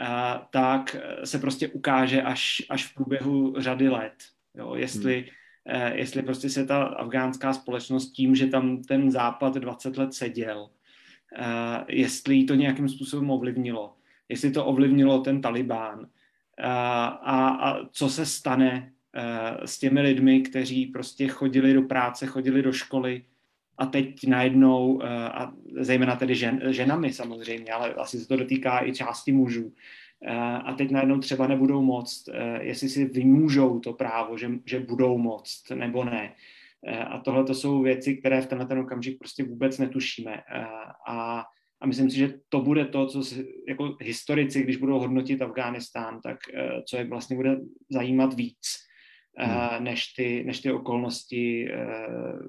uh, tak se prostě ukáže až, až v průběhu řady let. Jo, jestli, hmm. eh, jestli prostě se ta afgánská společnost tím, že tam ten západ 20 let seděl, eh, jestli to nějakým způsobem ovlivnilo, jestli to ovlivnilo ten Talibán eh, a, a co se stane eh, s těmi lidmi, kteří prostě chodili do práce, chodili do školy a teď najednou, eh, a zejména tedy žen, ženami samozřejmě, ale asi se to dotýká i části mužů, Eh, a teď najednou třeba nebudou moct, eh, jestli si vymůžou to právo, že, že budou moct nebo ne. Eh, a tohle to jsou věci, které v tenhle ten okamžik prostě vůbec netušíme. A, a myslím si, že to bude to, co si, jako historici, když budou hodnotit Afghánistán, tak co je vlastně bude zajímat víc, hmm. než, ty, než ty okolnosti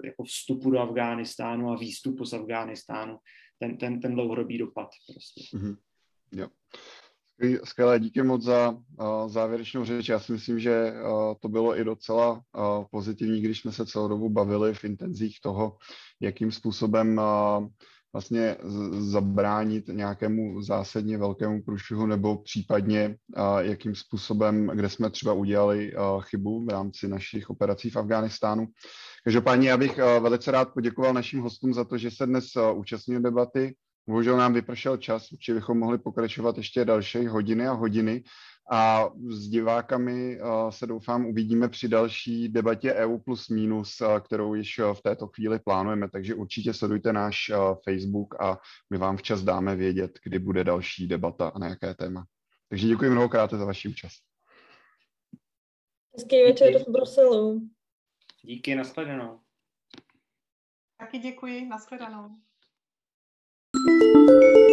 jako vstupu do Afghánistánu a výstupu z Afghánistánu, ten, ten, ten dlouhodobý dopad. Prostě. Hmm. Jo. Skvělé, díky moc za uh, závěrečnou řeč. Já si myslím, že uh, to bylo i docela uh, pozitivní, když jsme se celou dobu bavili v intenzích toho, jakým způsobem uh, vlastně zabránit nějakému zásadně velkému průšvihu nebo případně jakým způsobem, kde jsme třeba udělali chybu v rámci našich operací v Afghánistánu. Každopádně já bych velice rád poděkoval našim hostům za to, že se dnes účastnili debaty. Bohužel nám vypršel čas, určitě bychom mohli pokračovat ještě další hodiny a hodiny. A s divákami se doufám uvidíme při další debatě EU plus minus, kterou již v této chvíli plánujeme. Takže určitě sledujte náš Facebook a my vám včas dáme vědět, kdy bude další debata a na jaké téma. Takže děkuji mnohokrát za vaši účast. Hezký večer z Bruselu. Díky, nashledanou. Taky děkuji, nashledanou. Thank you.